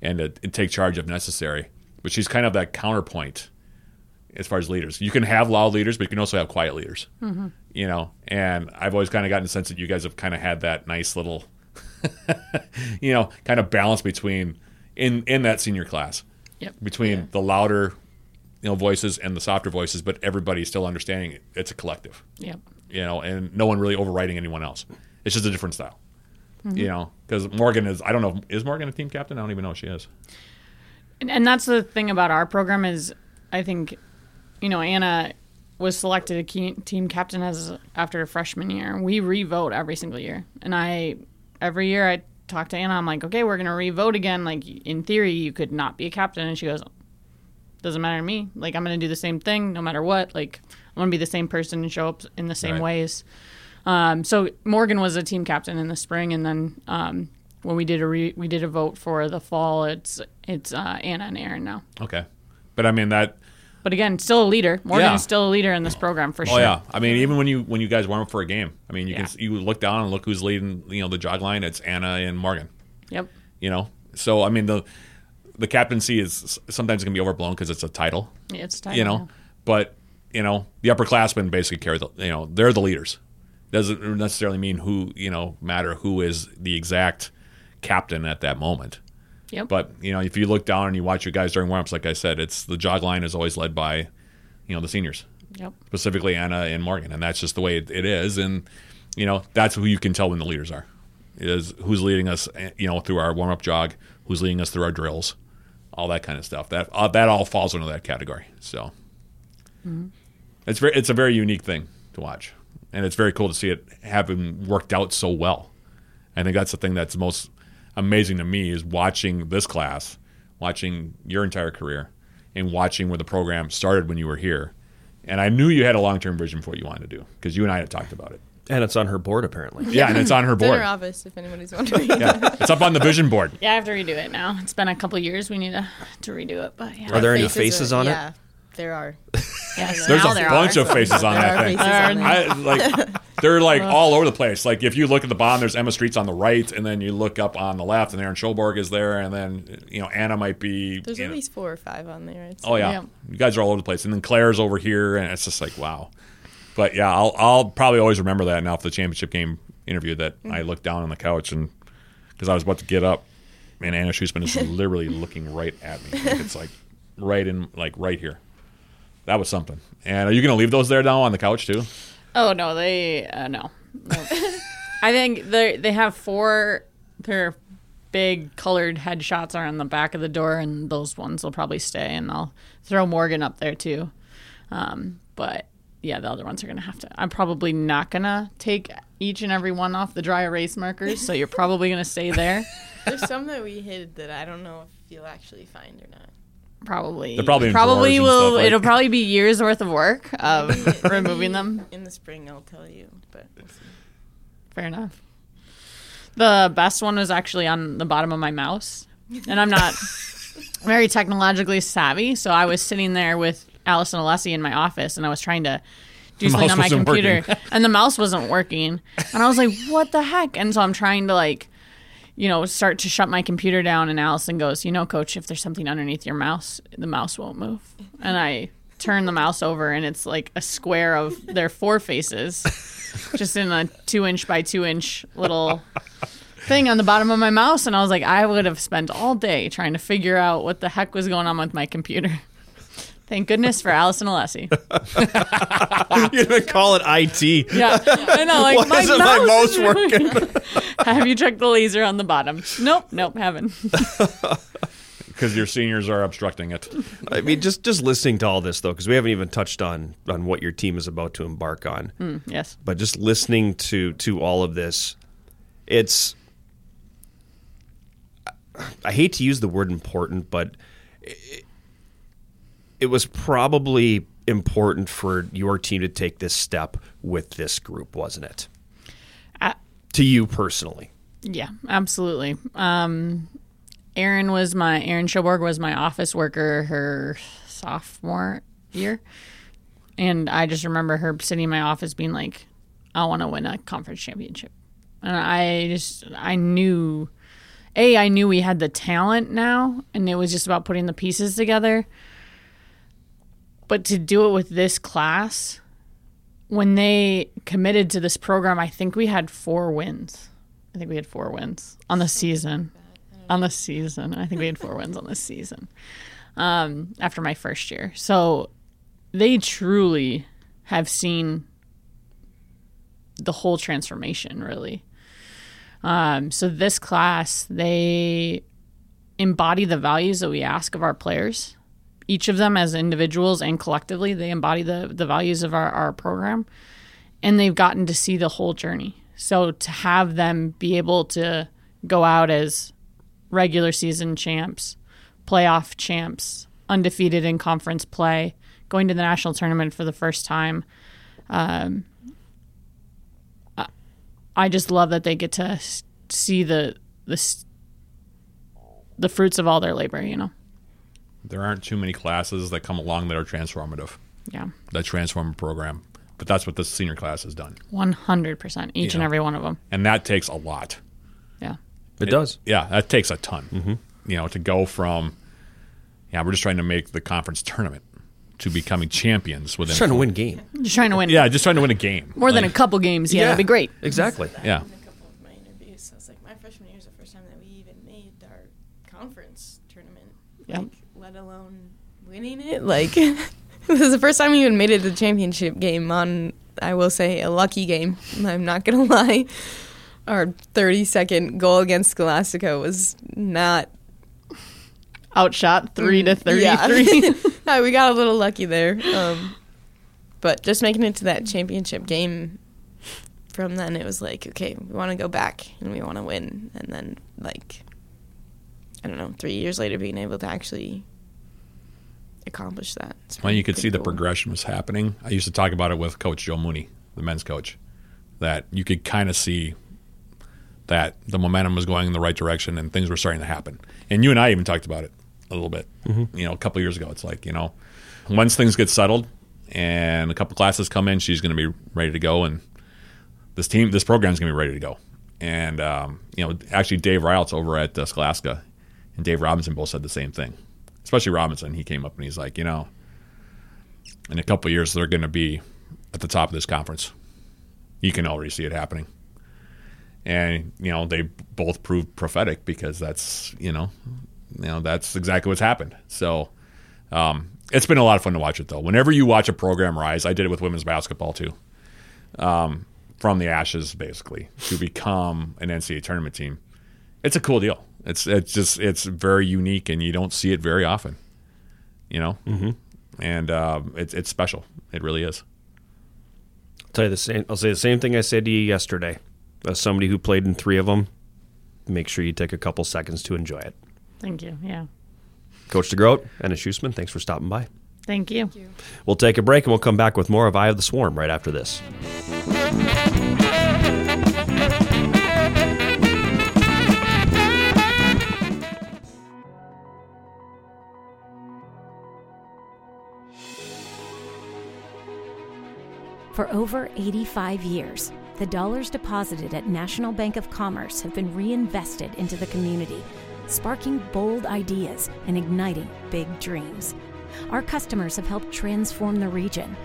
B: and to, and take charge if necessary. But she's kind of that counterpoint as far as leaders. You can have loud leaders, but you can also have quiet leaders. Mm-hmm. You know, and I've always kind of gotten the sense that you guys have kind of had that nice little, you know, kind of balance between in in that senior class
D: Yep.
B: between the louder, you know, voices and the softer voices, but everybody still understanding it. it's a collective,
D: Yep.
B: you know, and no one really overriding anyone else. It's just a different style, mm-hmm. you know, because Morgan is. I don't know, is Morgan a team captain? I don't even know if she is.
D: And, and that's the thing about our program is, I think, you know, Anna was selected a key, team captain as after freshman year. We re-vote every single year, and I every year I talk to Anna. I'm like, okay, we're gonna re-vote again. Like in theory, you could not be a captain, and she goes, doesn't matter to me. Like I'm gonna do the same thing no matter what. Like I'm gonna be the same person and show up in the same
B: Right.
D: ways. Um, so Morgan was a team captain in the spring, and then um, when we did a re- we did a vote for the fall, it's it's uh, Anna and Aaron now.
B: Okay, but I mean that.
D: But again, still a leader. Morgan
B: Yeah.
D: is still a leader in this program for sure.
B: Oh yeah, I mean even when you when you guys warm up for a game, I mean you
D: Yeah.
B: can you look down and look who's leading, you know, the jog line. It's Anna and Morgan.
D: Yep.
B: You know, so I mean the the captaincy is sometimes going to be overblown because it's a title.
D: Yeah, it's time.
B: you know. But you know, the upperclassmen basically carry the you know they're the leaders. Doesn't necessarily mean who you know matter who is the exact captain at that moment.
D: Yep.
B: But you know, if you look down and you watch your guys during warmups, like I said, it's the jog line is always led by you know the seniors,
D: Yep.
B: specifically Anna and Morgan, and that's just the way it, it is. And you know, that's who you can tell when the leaders are. Is who's leading us, eh, you know, through our warm up jog, who's leading us through our drills, all that kind of stuff. That uh, that all falls under that category. So it's very it's a very unique thing to watch, and it's very cool to see it having worked out so well. I think that's the thing that's most amazing to me is watching this class, watching your entire career, and watching where the program started when you were here. And I knew you had a long term vision for what you wanted to do because you and I had talked about it.
A: And it's on her board apparently.
B: Yeah, and it's on her
E: It's in
B: board.
E: office, if anybody's wondering.
B: Yeah, it's up on the vision board.
D: Yeah, I have to redo it now. It's been a couple years. We need to, to redo it, but yeah.
A: Are there any
E: Faces
A: faces
E: are-
A: on it?
E: Yeah, there are.
D: Yes,
B: There's
D: now
B: a
D: there
B: bunch
D: are.
B: of faces on
E: There
B: that
E: are
B: thing.
E: faces on there.
B: I like they're like all over the place. Like if you look at the bottom, there's Emma Street's on the right, and then you look up on the left, and Aaron Schulborg is there, and then you know Anna might be.
E: There's at
B: know-
E: least four or five on there. I'd oh, say.
B: Oh yeah.
D: Yeah.
B: you guys are all over the place, and then Claire's over here, and it's just like wow. But yeah, I'll I'll probably always remember that now for the championship game interview that I mm-hmm. looked down on the couch and because I was about to get up, and Anna Schussman is literally looking right at me. Like, it's like right in like right here. That was something. And are you going to leave those there now on the couch too?
D: Oh no, they uh, no. I think they they have four. Their big colored headshots are on the back of the door, and those ones will probably stay. And I'll throw Morgan up there too. Um, but yeah, the other ones are gonna have to. I'm probably not gonna take each and every one off the dry erase markers, so you're probably gonna stay there.
E: There's some that we hid that I don't know if you'll actually find or not.
D: Probably,
B: They're probably in
D: probably
B: drawers and
D: will.
B: stuff, like-
D: it'll probably be years worth of work of removing them.
E: In the spring, I'll tell you. But we'll see.
D: Fair enough. The best one was actually on the bottom of my mouse. And I'm not very technologically savvy, so I was sitting there with Allison Alessi in my office and I was trying to do
B: The
D: something
B: mouse
D: on my
B: wasn't
D: computer
B: working.
D: and the mouse wasn't working. And I was like, what the heck? And so I'm trying to like you know, start to shut my computer down and Allison goes, "You know, coach, if there's something underneath your mouse, the mouse won't move." And I turn the mouse over and it's like a square of their four faces, just in a two inch by two inch little thing on the bottom of my mouse. And I was like, I would have spent all day trying to figure out what the heck was going on with my computer. Thank goodness for Allison Alessi.
A: You're gonna call it IT.
D: Yeah, I know. Like
A: Why
D: my
A: isn't my
D: mouse
A: mouse
D: is
A: working?
D: Have you checked the laser on the bottom? Nope, nope, haven't.
B: Because your seniors are obstructing it.
A: I mean, just just listening to all this though, because we haven't even touched on on what your team is about to embark on.
D: Mm, yes.
A: But just listening to to all of this, it's. I hate to use the word important, but it, it was probably important for your team to take this step with this group, wasn't it? To you personally.
D: Yeah, absolutely. Um, Erin was my Aaron Schoborg was my office worker her sophomore year, and I just remember her sitting in my office being like, "I want to win a conference championship," and I just I knew, a I knew we had the talent now, and it was just about putting the pieces together. But to do it with this class, when they committed to this program, I think we had four wins. I think we had four wins on the season. On the season, I think we had four wins on the season. Um, after my first year, so they truly have seen the whole transformation. Really. Um, so this class, they embody the values that we ask of our players. Each of them, as individuals and collectively, they embody the the values of our, our program, and they've gotten to see the whole journey. So to have them be able to go out as regular season champs, playoff champs, undefeated in conference play, going to the national tournament for the first time. Um, I- just love that they get to see the the the fruits of all their labor. You know,
B: There aren't too many classes that come along that are transformative,
D: yeah,
B: that transform a program. But that's what this senior class has done.
D: one hundred percent, each and
B: Yeah.
D: every one of them.
B: And that takes a lot.
D: Yeah,
A: It, does.
B: Yeah, that takes a ton. Mm-hmm. You know, to go from, yeah, we're just trying to make the conference tournament to becoming champions within.
A: Just trying to win game.
D: just trying to win.
B: Yeah, just trying to win a game.
D: more than a couple games. Yeah, that'd be great.
A: Exactly.
B: Yeah.
E: In a couple of my interviews, I was like, my freshman year is the first time that we even made our conference tournament.
D: Yep.
E: Like, let alone winning it. Like, this is the first time we even made it to the championship game on, I will say, a lucky game. I'm not going to lie. Our 30 second goal against Scholastica was not
D: Outshot three to thirty-three.
E: Yeah. Yeah, we got a little lucky there. Um, but just making it to that championship game from then, it was like, okay, we want to go back and we want to win. And then, like, I don't know, three years later, being able to actually accomplish that. It's
B: Well, you could
E: pretty
B: see the progression was happening. I used to talk about it with Coach Joe Mooney, the men's coach, that you could kind of see that the momentum was going in the right direction and things were starting to happen. And you and I even talked about it a little bit, you know, a couple years ago. It's like, you know, once things get settled and a couple classes come in, she's going to be ready to go. And this team, this program is going to be ready to go. And, um, you know, actually, Dave Riles over at uh, Scholastica and Dave Robinson both said the same thing, especially Robinson. He came up and he's like, you know, in a couple years, they're going to be at the top of this conference. You can already see it happening. And, you know, they both proved prophetic because that's, you know, you know, that's exactly what's happened. So, um, it's been a lot of fun to watch it though. Whenever you watch a program rise, I did it with women's basketball too. Um, from the ashes basically to become an NCAA tournament team. It's a cool deal. It's it's just it's very unique and you don't see it very often. You know, mm-hmm. and uh, it's it's special. It really is.
A: I'll tell you the same. I'll say the same thing I said to you yesterday. As somebody who played in three of them, make sure you take a couple seconds to enjoy it.
D: Thank you. Yeah.
A: Coach DeGroat, Anna Schussman, thanks for stopping by.
D: Thank you.
A: We'll take a break and we'll come back with more of Eye of the Swarm right after this.
F: For over 85 years, the dollars deposited at National Bank of Commerce have been reinvested into the community, sparking bold ideas and igniting big dreams. Our customers have helped transform the region.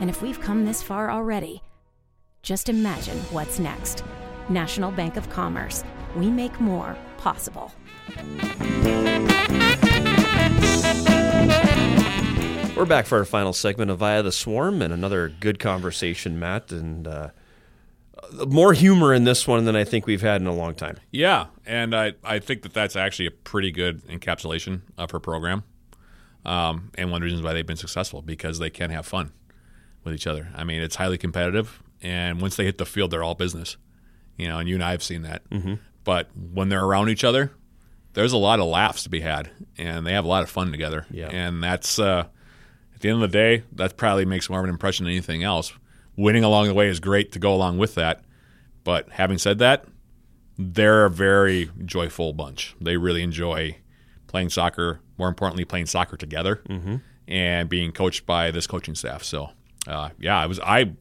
F: And if we've come this far already, just imagine what's next. National Bank of Commerce. We make more possible.
A: We're back for our final segment of Eye of the Swarm and another good conversation, Matt, and uh, more humor in this one than I think we've had in a long time.
B: Yeah, and I, I think that that's actually a pretty good encapsulation of her program, um, and one of the reasons why they've been successful because they can have fun with each other. I mean, it's highly competitive, and once they hit the field, they're all business. You know, and you and I have seen that. Mm-hmm. But when they're around each other, there's a lot of laughs to be had, and they have a lot of fun together.
A: Yeah.
B: and that's uh, at the end of the day, that probably makes more of an impression than anything else. Winning along the way is great to go along with that, but having said that, they're a very joyful bunch. They really enjoy playing soccer. More importantly, playing soccer together and being coached by this coaching staff. So, uh, yeah, I was I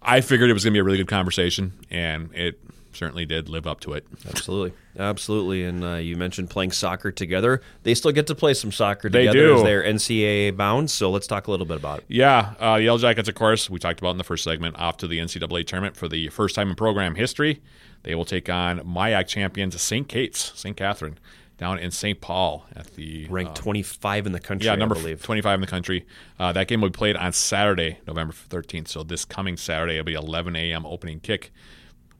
B: I figured it was going to be a really good conversation, and it certainly did live up to it.
A: Absolutely, absolutely. And uh, you mentioned playing soccer together. They still get to play some soccer
B: They
A: together
B: do.
A: as they're NCAA bound. So let's talk a little bit about it.
B: Yeah, uh, the Yellow Jackets, of course, we talked about in the first segment, off to the NCAA tournament for the first time in program history. They will take on MIAC champions St. Kate's, St. Catherine, down in St. Paul at the
A: Ranked 25 in the country,
B: Yeah,
A: I
B: number
A: believe.
B: 25 in the country. Uh, that game will be played on Saturday, November 13th. So this coming Saturday, it'll be 11 a.m. opening kick.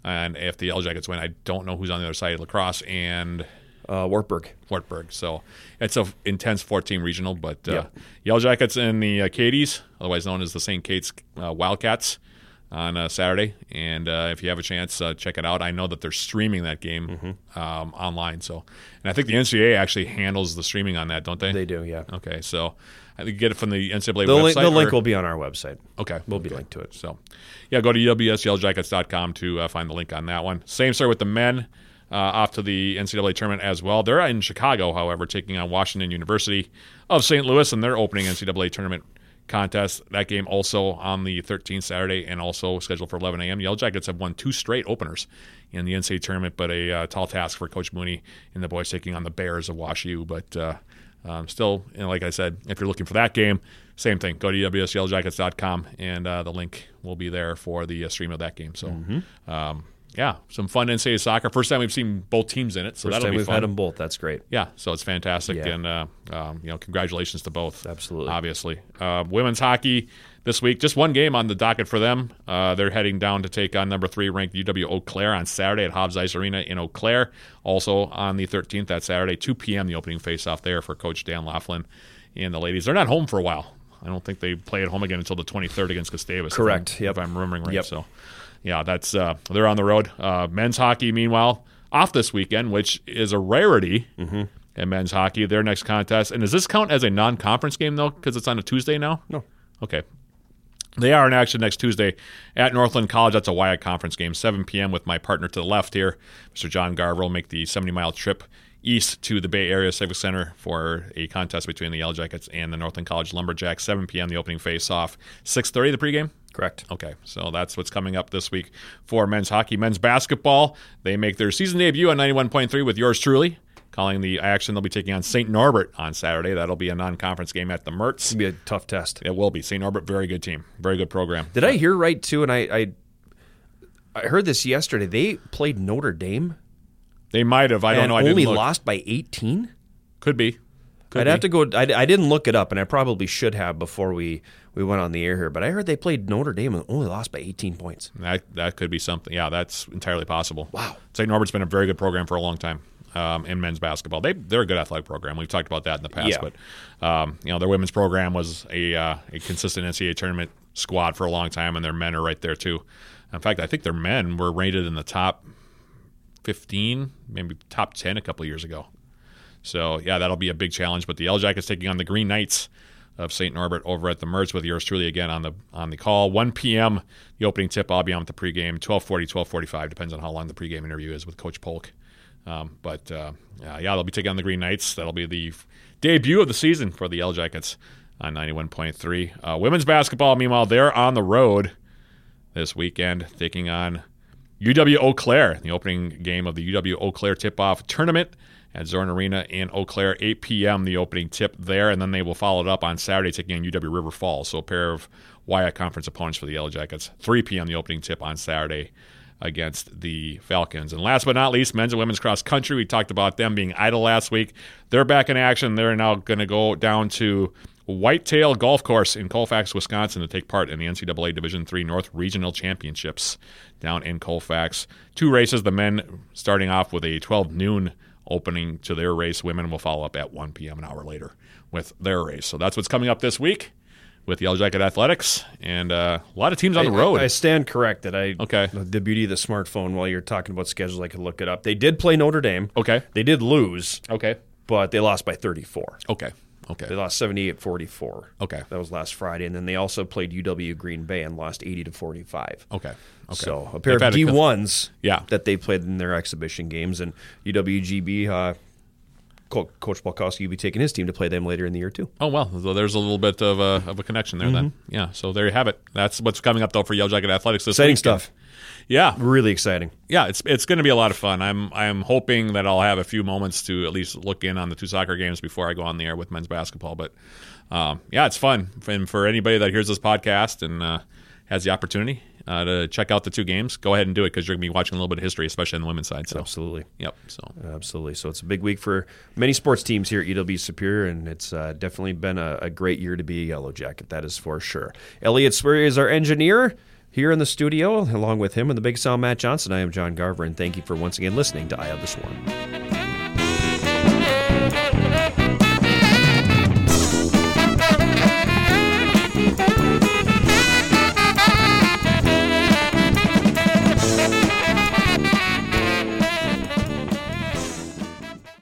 B: And if the Yellow Jackets win, I don't know who's on the other side of La Crosse and
A: Uh, Wartburg.
B: Wartburg. So it's a intense 14 regional. But uh. Yellow Jackets and the uh, Cadies, otherwise known as the St. Kate's uh, Wildcats, on uh, Saturday. And uh, if you have a chance, uh, check it out. I know that they're streaming that game
A: Mm-hmm.
B: um, online. So, and I think the NCAA actually handles the streaming on that, don't they?
A: They do, yeah.
B: Okay, so I think you get it from the NCAA
A: The,
B: website.
A: link, the link will be on our website.
B: Okay.
A: We'll be linked to it.
B: So, yeah, go to E WSYellowJackets.com to uh, find the link on that one. Same story with the men uh, off to the NCAA tournament as well. They're in Chicago, however, taking on Washington University of St. Louis in their opening NCAA tournament contest. That game also on the 13th Saturday and also scheduled for 11 a.m. Yellow Jackets have won two straight openers in the NCAA tournament, but a uh, tall task for Coach Mooney and the boys taking on the Bears of Wash U. But uh, um, still, you know, like I said, if you're looking for that game, same thing. Go to WSYellowJackets.com and uh, the link will be there for the uh, stream of that game. So,
A: Mm-hmm.
B: um, yeah, some fun NCAA soccer. First time we've seen both teams in it, so
A: First
B: that'll
A: time
B: be
A: we've
B: fun.
A: had them both. That's great.
B: Yeah, so it's fantastic,
A: Yeah.
B: and uh, um, you know, congratulations to both.
A: Absolutely.
B: obviously. Uh, women's hockey this week, just one game on the docket for them. Uh, they're heading down to take on number three ranked UW Eau Claire on Saturday at Hobbs Ice Arena in Eau Claire. Also on the 13th, that Saturday, 2 p.m. The opening face-off there for Coach Dan Laughlin and the ladies. They're not home for a while. I don't think they play at home again until the 23rd against Gustavus. if
A: Correct.
B: I'm-
A: Yep.
B: If I'm remembering right.
A: Yep.
B: So, yeah, that's uh, they're on the road. Uh, men's hockey, meanwhile, off this weekend, which is a rarity
A: Mm-hmm.
B: in men's hockey. Their next contest, and does this count as a non-conference game though? Because it's on a Tuesday now.
A: No.
B: Okay. They are in action next Tuesday at Northland College. That's a WIAC conference game, 7 p.m. with my partner to the left here, Mr. John Garver, will make the 70 mile trip east to the Bay Area Civic Center for a contest between the Yellow Jackets and the Northland College Lumberjacks. 7 p.m. the opening face off. 6:30 the pregame.
A: Correct.
B: Okay, so that's what's coming up this week for men's hockey. Men's basketball, they make their season debut on 91.3 with yours truly. Calling the action, they'll be taking on St. Norbert on Saturday. That'll be a non conference game at the Mertz.
A: Gonna be a tough test.
B: It will be. St. Norbert, very good team. Very good program.
A: Did I hear right too? And I, I, I heard this yesterday. They played Notre Dame.
B: They might have. I don't
A: and
B: know. I
A: only
B: didn't look.
A: lost by 18.
B: Could be. Could
A: I'd
B: be.
A: have to go. I, I didn't look it up, and I probably should have before we, we went on the air here. But I heard they played Notre Dame and only lost by 18 points.
B: That that could be something. Yeah, that's entirely possible.
A: Wow.
B: St. Norbert's been a very good program for a long time um, in men's basketball. They they're a good athletic program. We've talked about that in the past.
A: Yeah.
B: But um, you know, their women's program was a uh, a consistent NCAA tournament squad for a long time, and their men are right there too. In fact, I think their men were rated in the top fifteen, maybe top ten a couple years ago. So yeah, that'll be a big challenge. But the Yellow Jackets taking on the Green Knights of St. Norbert over at the Mertz with yours truly again on the on the call. 1 p.m. the opening tip. I'll be on with the pregame. 12:40, 12:45 depends on how long the pregame interview is with Coach Polk. Um, but uh, yeah, yeah, they'll be taking on the Green Knights. That'll be the f- debut of the season for the Yellow Jackets on 91.3. Uh, women's basketball, meanwhile, they're on the road this weekend taking on UW Eau Claire, the opening game of the UW Eau Claire tip-off tournament at Zorn Arena in Eau Claire, 8 p.m. The opening tip there, and then they will follow it up on Saturday, taking on UW River Falls. So a pair of WIAC conference opponents for the Yellow Jackets. 3 p.m. the opening tip on Saturday against the Falcons. And last but not least, men's and women's cross country. We talked about them being idle last week. They're back in action. They're now going to go down to Whitetail Golf Course in Colfax, Wisconsin, to take part in the NCAA Division III North Regional Championships down in Colfax. Two races. The men starting off with a 12 noon opening to their race. Women will follow up at 1 p.m. an hour later with their race. So that's what's coming up this week with the Yellow Jacket Athletics, and uh, a lot of teams on the road.
A: I, I stand corrected. I
B: Okay.
A: The beauty of the smartphone. While you're talking about schedules, I could look it up. They did play Notre Dame.
B: Okay.
A: They did lose,
B: okay,
A: but they lost by 34.
B: okay,
A: They lost 78-44.
B: okay,
A: That was last Friday, and then they also played UW Green Bay and lost 80 to 45.
B: okay, okay.
A: So a pair
B: They've
A: of
B: had a-
A: D ones,
B: Yeah.
A: that they played in their exhibition games, and UWGB. Uh, Co- Coach Polkowski will be taking his team to play them later in the year too.
B: Oh well, so there's a little bit of a of a connection there then. Yeah. So there you have it. That's what's coming up though for Yellow Jacket Athletics this
A: Exciting
B: weekend.
A: stuff.
B: Yeah,
A: Really exciting.
B: yeah. It's it's going to be a lot of fun. I'm I'm hoping that I'll have a few moments to at least look in on the two soccer games before I go on the air with men's basketball. But um, yeah, it's fun. And for anybody that hears this podcast and uh, has the opportunity uh, to check out the two games, go ahead and do it because you're going to be watching a little bit of history, especially on the women's side. So
A: Absolutely.
B: yep. So
A: Absolutely. So it's a big week for many sports teams here at UW Superior, and it's uh, definitely been a, a great year to be a Yellow Jacket. That is for sure. Elliot Spurrier is our engineer here in the studio, along with him and the big sound Matt Johnson, I am John Garver, and thank you for once again listening to Eye of the Swarm.